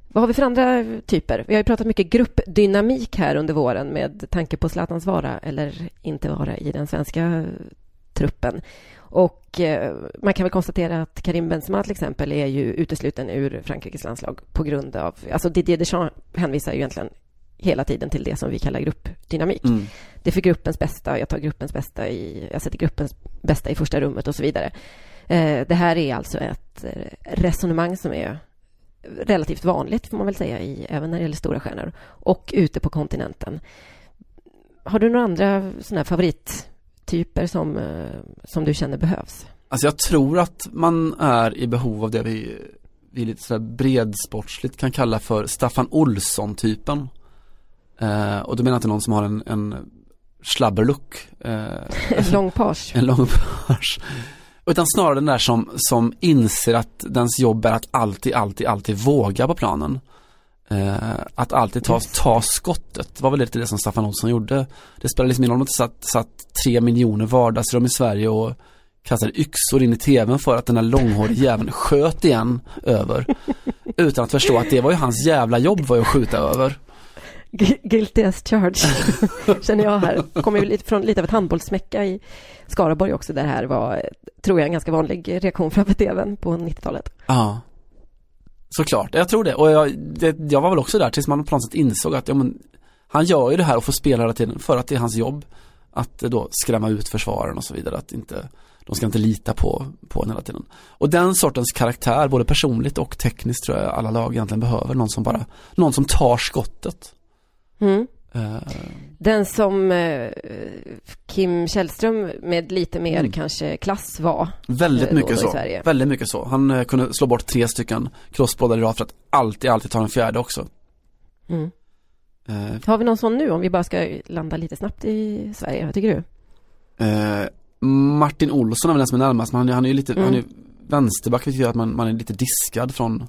Vad har vi för andra typer? Vi har ju pratat mycket gruppdynamik här under våren med tanke på Zlatans vara eller inte vara i den svenska truppen. Och eh, man kan väl konstatera att Karim Benzema till exempel är ju utesluten ur Frankrikes landslag på grund av, alltså Didier Deschamps hänvisar ju egentligen hela tiden till det som vi kallar gruppdynamik. Mm. Det är för gruppens bästa, jag tar gruppens bästa i, jag sätter gruppens bästa i första rummet och så vidare. Eh, det här är alltså ett eh, resonemang som är relativt vanligt får man väl säga, i, även när det gäller stora stjärnor och ute på kontinenten. Har du några andra sådana här favorittyper som, eh, som du känner behövs? Alltså jag tror att man är i behov av det vi, vi lite sådär bredsportsligt kan kalla för Staffan Olsson-typen. Eh, och då menar jag inte någon som har en, en slabberlook. Eh, En lång page. en lång page. Utan snarare den där som, som inser att dens jobb är att alltid, alltid, alltid våga på planen. Eh, att alltid ta, ta skottet. Det var väl lite det som Staffan Olsson gjorde. Det spelar liksom ingen roll om det satt, satt tre miljoner vardagsrum i Sverige och kastade yxor in i tvn för att den där långhåriga jäveln sköt igen över. Utan att förstå att det var ju hans jävla jobb var ju att skjuta över. Guilty as charged, känner jag här. Kommer ju lite från lite av ett handbollsmäcka i Skaraborg också, där det här var, tror jag, en ganska vanlig reaktion framför tvn på 90-talet. Ja. Såklart, jag tror det. Och jag, det, jag var väl också där tills man på något sätt insåg att ja, men, han gör ju det här och får spela hela tiden för att det är hans jobb. Att eh, då skrämma ut försvaren och så vidare. Att inte, de ska inte lita på, på en hela tiden. Och den sortens karaktär, både personligt och tekniskt tror jag alla lag egentligen behöver. Någon som bara, någon som tar skottet. Mm. Uh, Den som eh, Kim Källström med lite mer Mm. kanske klass var. väldigt Eh, mycket så. Väldigt mycket så. Han eh, kunde slå bort tre stycken crossbollar i rad för att alltid, alltid ta den fjärde också. Mm. Eh, Har vi någon sån nu om vi bara ska landa lite snabbt i Sverige? Vad tycker du? Eh, Martin Olsson är väl den som är närmast, men han, är- han är ju lite, Mm. han är vänsterback, vilket gör att man, man är lite diskad från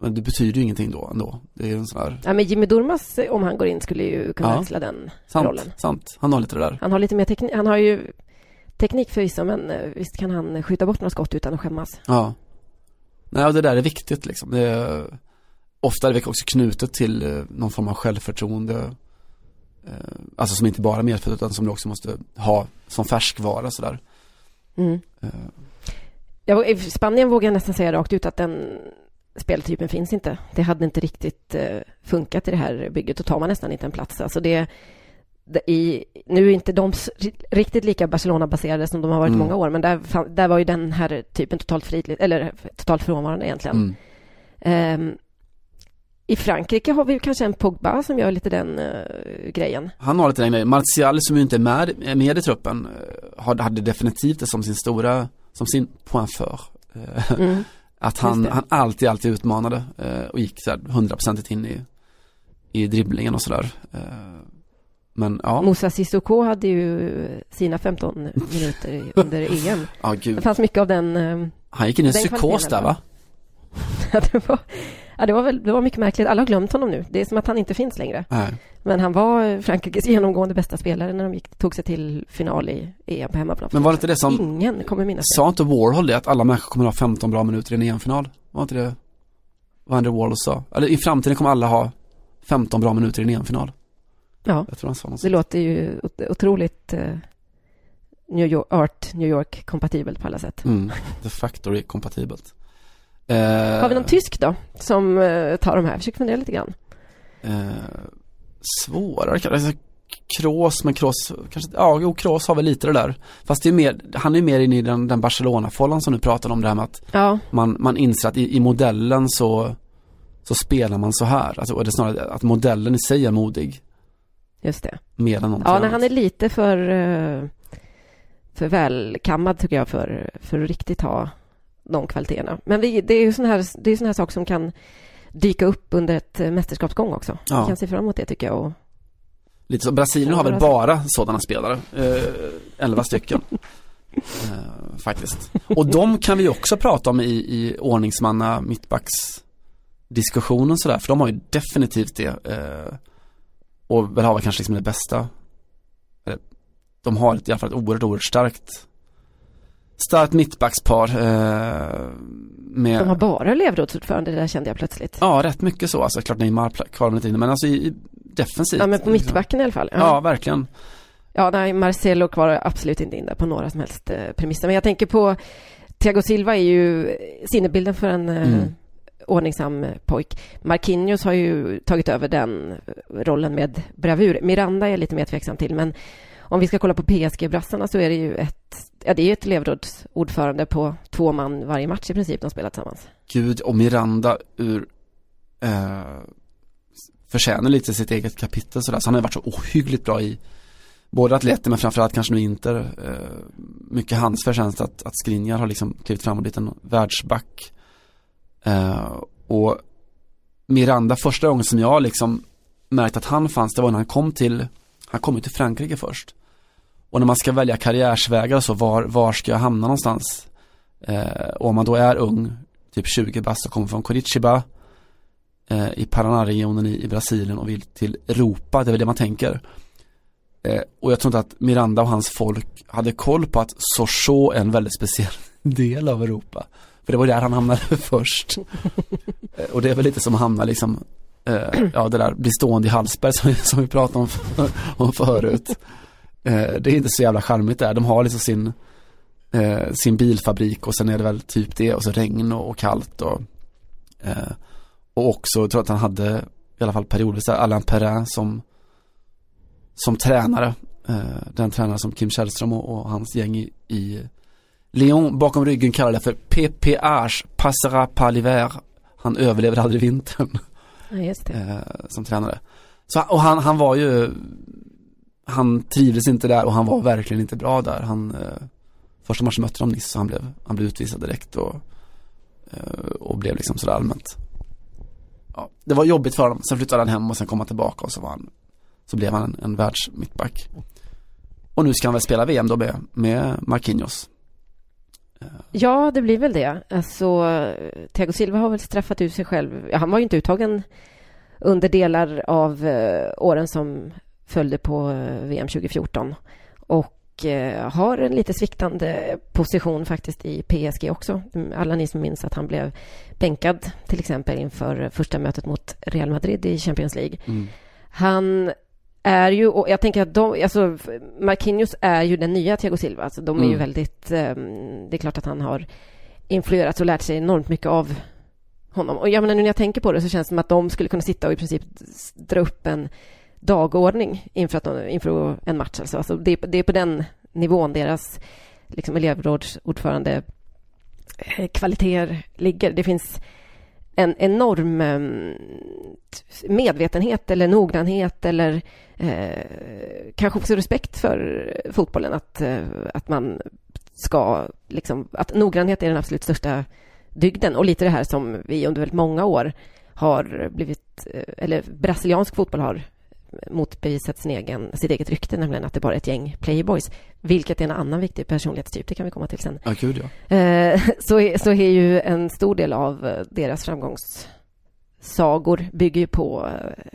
men det betyder ju ingenting då ändå. Det är en sån här, Ja, men Jimmy Durmaz, om han går in, skulle ju kunna Ja. axla den sant, rollen. sant. Han har lite det där. Han har lite mer teknik, han har ju teknik förvisso, men eh, visst kan han skjuta bort några skott utan att skämmas. Ja. Nej, och det där är viktigt liksom. Det är, ofta är det också knutet till eh, någon form av självförtroende. Eh, alltså som inte bara är medfött utan som du också måste ha som färskvara sådär. Mm. Ja, I Spanien vågar jag nästan säga rakt ut att den speltypen finns inte. Det hade inte riktigt eh, funkat i det här bygget. Då tar man nästan inte en plats. Alltså det, det i, nu är inte de riktigt lika Barcelona-baserade som de har varit Mm. många år, men där, där var ju den här typen totalt fridligt, eller totalt frånvarande egentligen. mm. Ehm, I Frankrike har vi kanske en Pogba som gör lite den eh, grejen. Han har lite den grejen. Martial som ju inte är med, med i truppen eh, hade definitivt det som sin stora, som sin point för. Mm. Att han, det. han alltid, alltid utmanade eh, och gick så här hundraprocentigt in i, i dribblingen och sådär. Eh, men ja, Moussa Sissoko hade ju sina 15 minuter under EM. Det gud. fanns mycket av den eh, Han gick in i en psykos där va? Det var, ja, det var väl, det var mycket märkligt. Alla har glömt honom nu. Det är som att han inte finns längre. Nej. Men han var eh, Frankrikes genomgående bästa spelare när de gick, tog sig till final i EM på hemmaplan. Men var det inte det som, Ingen kommer minnas det. sa inte Warhol det att alla människor kommer att ha 15 bra minuter i en EM-final? Var inte det vad Andy Warhol sa? Eller i framtiden kommer alla ha 15 bra minuter i en EM-final. Ja, Jag tror han sa något det låter ju ot- otroligt eh, New York, Art New York kompatibelt på alla sätt. Mm, the factory kompatibelt. Har vi någon tysk då som eh, tar de här? Försök fundera lite grann. Eh, svårare kanske, alltså, Kroos, men Kroos, kanske, ja, jo, Kroos har väl lite det där. Fast det är mer, han är mer inne i den, den Barcelona-follan som du pratade om, det här med att Ja, man, man inser att i, i modellen så, så spelar man så här. Alltså, och det är snarare att modellen i sig är modig, just det. mer än någonting Ja, när han är lite för, eh, för välkammad tycker jag för, för att riktigt ha de kvaliteterna. Men vi, det är ju sån här, det är sån här sak som kan dyka upp under ett eh, mästerskapsgång också. Ja. Vi kan se fram emot det tycker jag. Och, Lite så, Brasilien har väl bara sådana spelare, eh, 11 stycken. Eh, faktiskt. Och de kan vi också prata om i, i ordningsmanna mittbacks diskussionen sådär, för de har ju definitivt det. Eh, och väl har väl kanske liksom det bästa. De har i alla fall ett oerhört, oerhört starkt starkt mittbackspar. Eh, med, de har bara elevrådsordförande, det där kände jag plötsligt. Ja, rätt mycket så. Alltså klart Neymar kvalar lite in, men alltså i, i defensivt. Ja, men på mittbacken i alla fall. Ja, verkligen. Ja, nej, Marcelo kvar absolut inte in där på några som helst eh, premisser. Men jag tänker på Thiago Silva är ju sinnebilden för en eh, Mm. ordningsam eh, pojk. Marquinhos har ju tagit över den rollen med bravur. Miranda är jag lite mer tveksam till, men om vi ska kolla på PSG-brassarna så är det ju ett, ja, det är ju ett elevrådsordförande på två man varje match i princip de spelar tillsammans. Gud och Miranda ur eh, förtjänar lite sitt eget kapitel sådär. Så han har varit så ohyggligt bra i både Atleti men framförallt kanske nu Inter. Eh, mycket hans förtjänst att, att Skriniar har liksom klivit fram och blivit en världsback. Eh, och Miranda första gången som jag liksom märkte att han fanns, det var när han kom till, han kom ju till Frankrike först. Och när man ska välja karriärsvägar och så, var, var ska jag hamna någonstans? Eh, och om man då är ung, typ 20 bast och kommer från Curitiba eh, i Paraná-regionen i, i Brasilien och vill till Europa, det är väl det man tänker. Eh, och jag tror inte att Miranda och hans folk hade koll på att Sochaux är en väldigt speciell del av Europa. För det var där han hamnade först. Eh, och det är väl lite som att hamna liksom, eh, ja det där bli stående i Hallsberg som, som vi pratade om, för, om förut. Eh, det är inte så jävla charmigt där. De har liksom sin, eh, sin bilfabrik och sen är det väl typ det och så regn och, och kallt och eh, och också, jag tror att han hade i alla fall periodvis Alain Perrin som som tränare. Eh, den tränare som Kim Källström och, och hans gäng i, i Lyon bakom ryggen kallar det för PPH, Passera par l'hiver. Han överlever aldrig vintern. Ja, just det. Eh, som tränare. Så, och han, han var ju, han trivdes inte där och han var verkligen inte bra där. Han, eh, första matchen mötte de Nice och han blev, han blev utvisad direkt och, eh, och blev liksom sådär allmänt. Ja, det var jobbigt för honom. Sen flyttade han hem och sen kom han tillbaka och så var han, så blev han en, en världsmittback. Och nu ska han väl spela VM då med, med Marquinhos. Eh. Ja, det blir väl det. Alltså, Thiago Silva har väl straffat ut sig själv. Ja, han var ju inte uttagen under delar av eh, åren som följde på eh, VM 2014 och eh, har en lite sviktande position faktiskt i PSG också. Alla ni som minns att han blev bänkad till exempel inför första mötet mot Real Madrid i Champions League. Mm. Han är ju, och jag tänker att de, alltså Marquinhos är ju den nya Thiago Silva. Alltså de är ju Mm. väldigt, eh, det är klart att han har influerats och lärt sig enormt mycket av honom. Och jag menar, nu när jag tänker på det så känns det som att de skulle kunna sitta och i princip dra upp en dagordning inför, att inför en match. Alltså, alltså det, är- det är på den nivån deras liksom, elevrådsordförande eh, kvaliteter ligger. Det finns en enorm ehm, medvetenhet eller noggrannhet eller eh, kanske också respekt för fotbollen. Att, eh, att man ska, liksom, att noggrannhet är den absolut största dygden och lite det här som vi under väldigt många år har blivit, eh, eller brasiliansk fotboll har motbevisat sin egen, sitt eget rykte, nämligen att det bara är ett gäng playboys, vilket är en annan viktig personlighetstyp, det kan vi komma till sen. Ja, gud ja. Eh, så, är, så är ju en stor del av eh, deras framgångssagor bygger ju på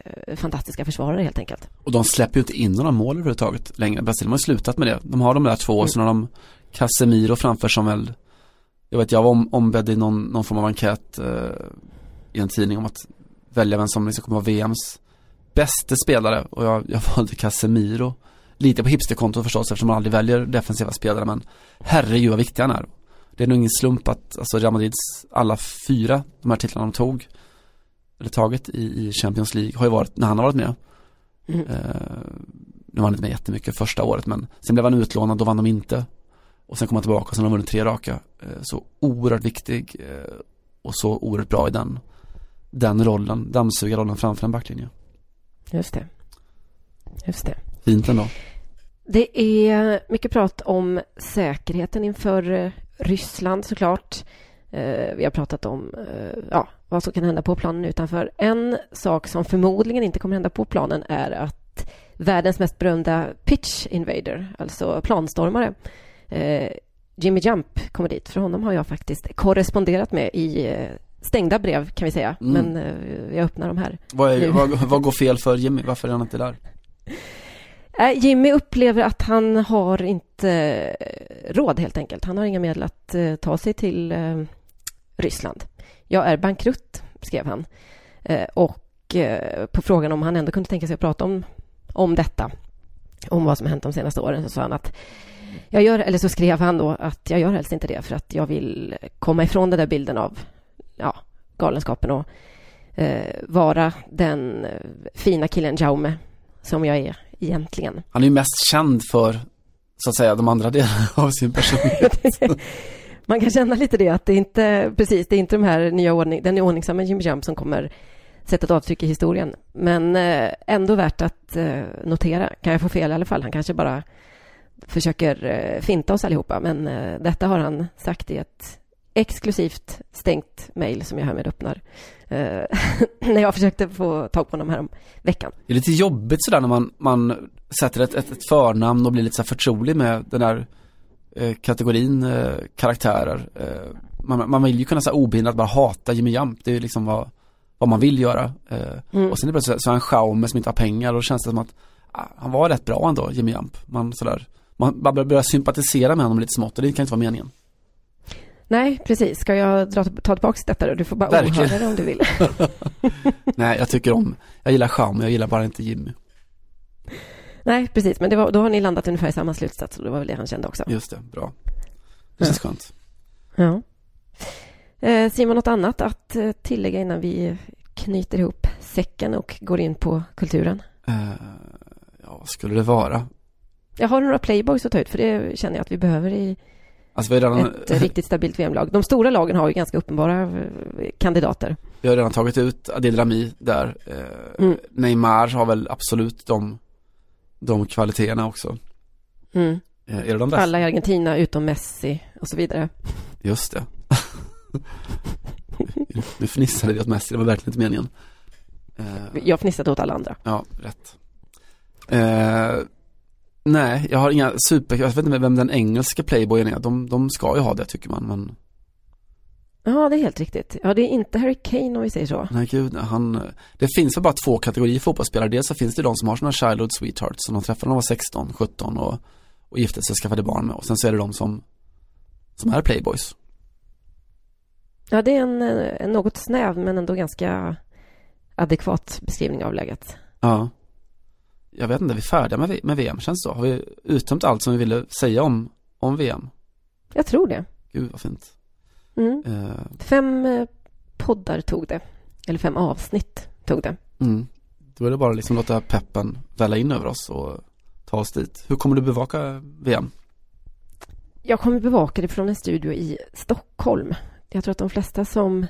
eh, fantastiska försvarare helt enkelt. Och de släpper ju inte in några mål överhuvudtaget längre. Brasilien har ju slutat med det. De har de där två och sen har de Casemiro framför som väl Jag vet jag var om, ombedd i någon, någon form av enkät eh, i en tidning om att välja vem som liksom kommer vara VMs bästa spelare och jag, jag valde Casemiro Lite på hipsterkonto förstås eftersom man aldrig väljer defensiva spelare men herregud vad viktig han är. Det är nog ingen slump att alltså Real Madrids alla fyra, de här titlarna de tog eller tagit i, i Champions League har ju varit när han har varit med. Mm. Eh, nu var han inte med jättemycket första året men sen blev han utlånad, då vann de inte. Och sen kom han tillbaka och sen har de vunnit tre raka. Eh, så oerhört viktig eh, och så oerhört bra i den, den rollen, dammsugarrollen framför en backlinje. Just det. Just det. Fint ändå. Det är mycket prat om säkerheten inför eh, Ryssland såklart. Eh, Vi har pratat om eh, ja, vad som kan hända på planen utanför. En sak som förmodligen inte kommer hända på planen är att världens mest berömda pitch invader, alltså planstormare, Jimmy Jump kommer dit. För honom har jag faktiskt korresponderat med i stängda brev kan vi säga. Mm. Men eh, jag öppnar dem här. Vad, är, vad, vad går fel för Jimmy? Varför är han inte där? Eh, Jimmy upplever att han har inte eh, råd helt enkelt. Han har inga medel att eh, ta sig till eh, Ryssland. Jag är bankrutt, skrev han. Eh, och eh, på frågan om han ändå kunde tänka sig att prata om, om detta, om vad som hänt de senaste åren, så sa han att jag gör, eller så skrev han då att jag gör helst inte det för att jag vill komma ifrån den där bilden av ja, galenskapen och eh, vara den eh, fina killen Jaume som jag är egentligen. Han är ju mest känd för, så att säga, de andra delarna av sin personlighet. Man kan känna lite det att det inte precis, det är inte de här nya ordning, den ordningsamma Jimmy Jump som kommer sätta ett avtryck i historien. Men eh, ändå värt att eh, notera. Kan jag få fel i alla fall? Han kanske bara försöker eh, finta oss allihopa. Men eh, detta har han sagt i ett exklusivt stängt mejl som jag härmed öppnar. Eh, när jag försökte få tag på honom här om veckan. Det är lite jobbigt sådär när man, man sätter ett, ett, ett förnamn och blir lite så här förtrolig med den där eh, kategorin eh, karaktärer. Eh, man, man vill ju kunna säga obehindrat bara hata Jimmy Jump. Det är ju liksom vad, vad man vill göra. Eh, Mm. Och sen är det plötsligt så är han Schaume som inte har pengar och då känns det som att han var rätt bra ändå, Jimmy Jump. Man sådär, man, man börjar sympatisera med honom lite smått och det kan inte vara meningen. Nej, precis. Ska jag dra, ta tillbaka detta då? Du får bara Verkligen. åhöra det om du vill. Nej, jag tycker om, jag gillar Cham, jag gillar bara inte Jimmy. Nej, precis. Men var, då har ni landat ungefär i samma slutsats och det var väl det han kände också. Just det, bra. Det känns skönt. Ja. Eh, Simon, något annat att eh, tillägga innan vi knyter ihop säcken och går in på kulturen? Eh, ja, vad skulle det vara? Jag har några playboys att ta ut, för det känner jag att vi behöver i Alltså vi redan, ett riktigt stabilt VM-lag. De stora lagen har ju ganska uppenbara eh, kandidater. vi har redan tagit ut Adil Rami där. Eh, Mm. Neymar har väl absolut de, de kvaliteterna också. Mm. Eh, är det de bästa? Alla i Argentina utom Messi och så vidare. Just det. nu fnissade vi åt Messi, det var verkligen inte meningen. Jag fnissade åt alla andra. Ja, rätt. Eh, nej, jag har inga super, jag vet inte vem den engelska playboyen är. De, de ska ju ha det tycker man, men Ja, det är helt riktigt. Ja, det är inte Harry Kane om vi säger så. nej gud, han, det finns väl bara två kategorier fotbollsspelare. Dels så finns det de som har sådana childhood sweethearts som de träffade när de var 16, 17 och, och gifte sig och skaffade barn med. Och sen så är det de som, som är playboys. Ja, det är en, en något snäv men ändå ganska adekvat beskrivning av läget. Ja. Jag vet inte, är vi färdiga med, med VM känns det så? Har vi uttömt allt som vi ville säga om, om VM? Jag tror det. Gud vad fint. Mm. Eh, Fem eh, poddar tog det. Eller fem avsnitt tog det. Mm. Då är det bara liksom låta peppen välla in över oss och ta oss dit. Hur kommer du bevaka VM? Jag kommer bevaka det från en studio i Stockholm. Jag tror att de flesta som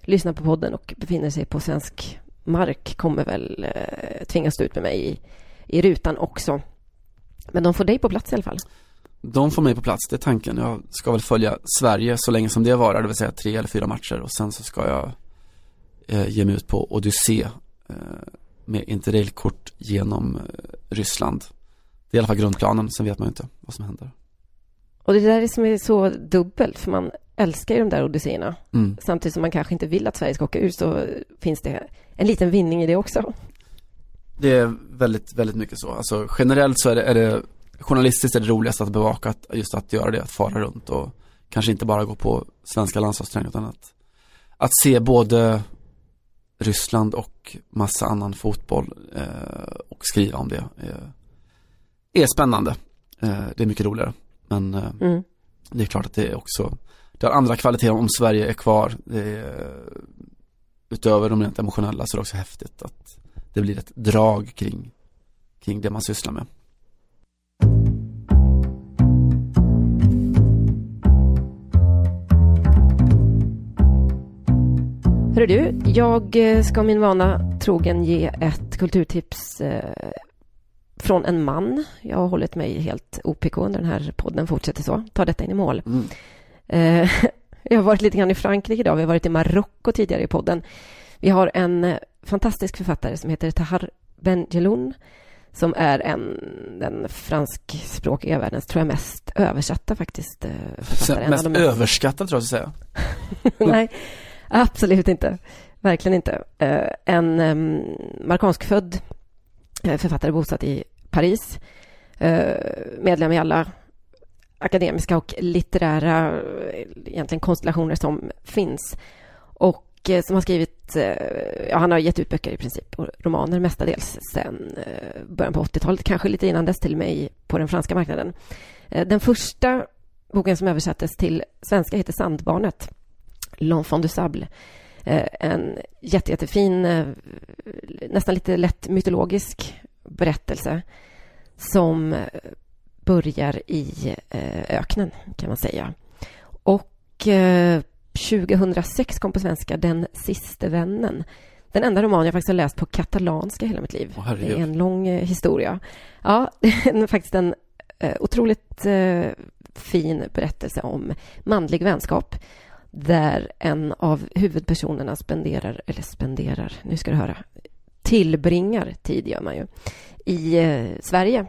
lyssnar på podden och befinner sig på svensk mark kommer väl eh, tvingas stå ut med mig i, i rutan också. Men de får dig på plats i alla fall. De får mig på plats, det är tanken. Jag ska väl följa Sverige så länge som det varar, det vill säga tre eller fyra matcher och sen så ska jag eh, ge mig ut på Odyssé eh, med interrailkort genom eh, Ryssland. Det är i alla fall grundplanen, sen vet man ju inte vad som händer. Och det där är som är så dubbelt, för man älskar ju de där odysséerna. Mm. Samtidigt som man kanske inte vill att Sverige ska åka ur så finns det en liten vinning i det också. Det är väldigt, väldigt mycket så. Alltså generellt så är det, är det journalistiskt är det roligast att bevaka att, just att göra det, att fara runt och kanske inte bara gå på svenska landslagsträningar utan att, att se både Ryssland och massa annan fotboll eh, och skriva om det eh, är spännande. Eh, det är mycket roligare. Men eh, Mm. det är klart att det är också, det har andra kvaliteter om Sverige är kvar. Det är, utöver de rent emotionella så är det också häftigt att det blir ett drag kring, kring det man sysslar med. Hörru du, jag eh, ska min vana trogen ge ett kulturtips eh, från en man. Jag har hållit mig helt OPK under den här podden, fortsätter så. Ta detta in i mål. Mm. Jag har varit lite grann i Frankrike idag, vi har varit i Marocko tidigare i podden. Vi har en eh, fantastisk författare som heter Tahar Benjeloun som är en, den franskspråkiga världens, tror jag, mest översatta faktiskt. eh, författare. Mest de överskattad tror jag att säga. Nej, absolut inte. Verkligen inte. Eh, en um, marokkanskfödd författare bosatt i Paris. Medlem i alla akademiska och litterära egentligen konstellationer som finns. Och eh, som har skrivit, eh, ja, han har gett ut böcker i princip, och romaner mestadels sen eh, början på 80-talet, kanske lite innan dess till och med på den franska marknaden. Den första boken som översattes till svenska heter Sandbarnet, L'Enfant du Sable. En jätte, jättefin, nästan lite lätt mytologisk berättelse som börjar i eh, öknen, kan man säga. Och eh, 2006 kom på svenska Den siste vännen. Den enda roman jag faktiskt har läst på katalanska hela mitt liv. Åh, det är en lång eh, historia. Ja, det är faktiskt en eh, otroligt eh, fin berättelse om manlig vänskap där en av huvudpersonerna spenderar, eller spenderar, nu ska du höra, tillbringar tid gör man ju, i eh, Sverige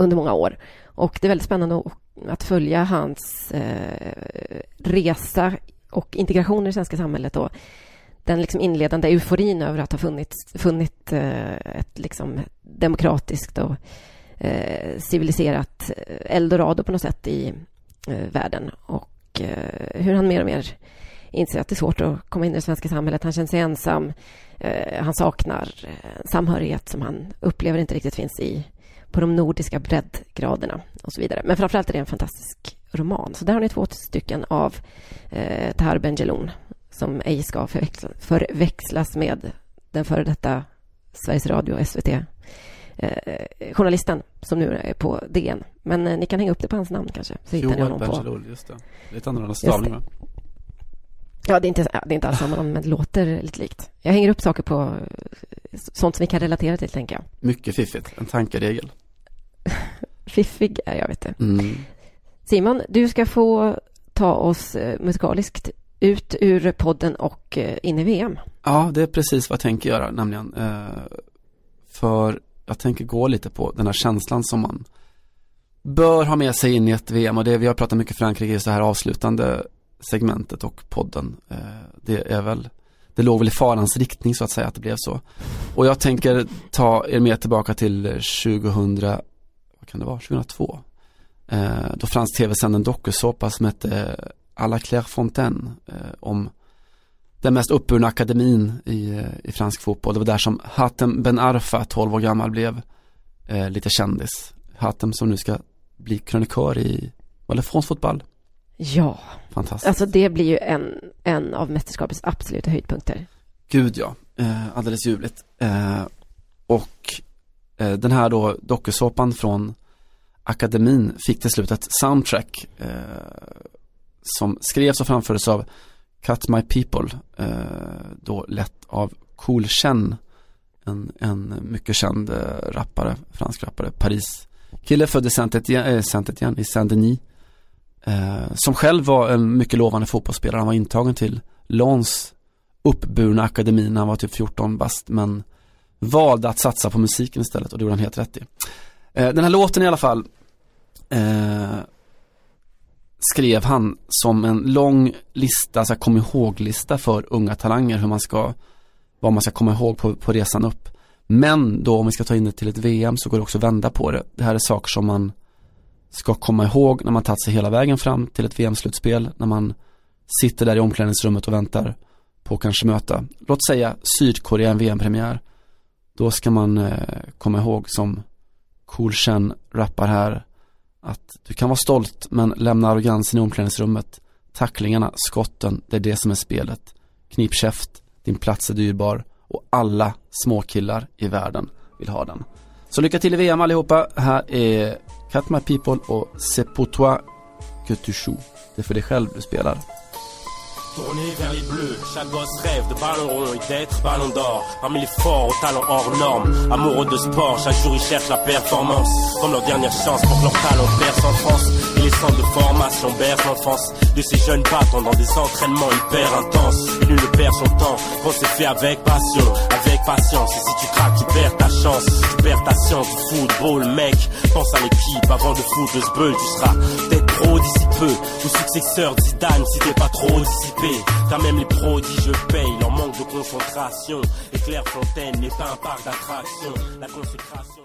under många år. Och det är väldigt spännande att, följa hans eh, resa och integration i det svenska samhället och den liksom inledande euforin över att ha funnits, funnit eh, ett liksom demokratiskt och eh, civiliserat eldorado på något sätt i eh, världen. Och eh, hur han mer och mer inser att det är svårt att komma in i det svenska samhället. Han känner sig ensam. Eh, han saknar eh, samhörighet som han upplever inte riktigt finns i på de nordiska breddgraderna och så vidare. Men framförallt är det en fantastisk roman. Så där har ni två stycken av eh, Tahar Benjeloun som ej ska förväxlas, förväxlas med den före detta Sveriges Radio, SVT eh, journalisten som nu är på DN. Men eh, ni kan hänga upp det på hans namn kanske. Så hittar ni honom på... just det. Lite annorlunda stavning va? Ja, det är inte, det är inte alls samma namn, men det låter lite likt. Jag hänger upp saker på eh, sånt som vi kan relatera till, tänker jag. Mycket fiffigt. En tankeregel. Fiffig är jag, vet du. Mm. Simon, du ska få ta oss eh, musikaliskt ut ur podden och eh, in i VM. Ja, det är precis vad jag tänker göra, nämligen. För jag tänker gå lite på den här känslan som man bör ha med sig in i ett VM och det vi har pratat mycket Frankrike just det här avslutande segmentet och podden. Eh, det är väl, det låg väl i farans riktning så att säga att det blev så. Och jag tänker ta er med tillbaka till 2000, vad kan det vara, 2002. Eh, då fransk tv sände en dokusåpa som hette A la Claire Fontaine om den mest uppburna akademin i, i fransk fotboll. Det var där som Hatem Ben Arfa, 12 år gammal, blev eh, lite kändis. Hatem som nu ska bli krönikör i, var det France Fotboll? Ja. Fantastiskt. Alltså det blir ju en, en av mästerskapets absoluta höjdpunkter. Gud ja, eh, alldeles ljuvligt. Eh, och eh, den här då dokusåpan från akademin fick till slut ett soundtrack eh, som skrevs och framfördes av Cut My People, eh, då lett av Cool Chen, en, en mycket känd eh, rappare, fransk rappare, Paris. Kille född i eh, Saint-Étienne, i Saint-Denis Eh, som själv var en mycket lovande fotbollsspelare. Han var intagen till Lons uppburna akademi när han var typ 14 bast. Men valde att satsa på musiken istället och det gjorde han helt rätt i. Eh, den här låten i alla fall eh, skrev han som en lång lista, så här, kom ihåg-lista för unga talanger hur man ska, vad man ska komma ihåg på, på resan upp. Men då om vi ska ta in det till ett VM så går det också att vända på det. Det här är saker som man ska komma ihåg när man tagit sig hela vägen fram till ett VM-slutspel, när man sitter där i omklädningsrummet och väntar på att kanske möta, låt säga Sydkorea en VM-premiär. Då ska man eh, komma ihåg som Cool Chen rappar här att du kan vara stolt men lämna arrogansen i omklädningsrummet. Tacklingarna, skotten, det är det som är spelet. Knip käft, din plats är dyrbar och alla småkillar i världen vill ha den. Så lycka till i VM allihopa. Här är Cut My People och C'est pour toi que tu joues. Det är för dig själv du spelar. Tourner vers les bleus, chaque gosse rêve de ballon rond et d'être ballon d'or. Parmi les forts aux talents hors normes, amoureux de sport, chaque jour ils cherchent la performance. Comme leur dernière chance pour que leur talent perce en France. Et les centres de formation bercent l'enfance de ces jeunes battants dans des entraînements hyper intenses. Et nul ne perd son temps, quand c'est fait avec passion, patience. Et si tu craques, tu perds ta chance, tu perds ta science du football, mec. Pense à l'équipe avant de foutre le sbeul, tu seras peut-être pro d'ici peu. Ou successeur d'Zidane si t'es pas trop dissipé. Car même les prodiges payent leur manque de concentration. Et Claire Fontaine n'est pas un parc d'attractions. La consécration.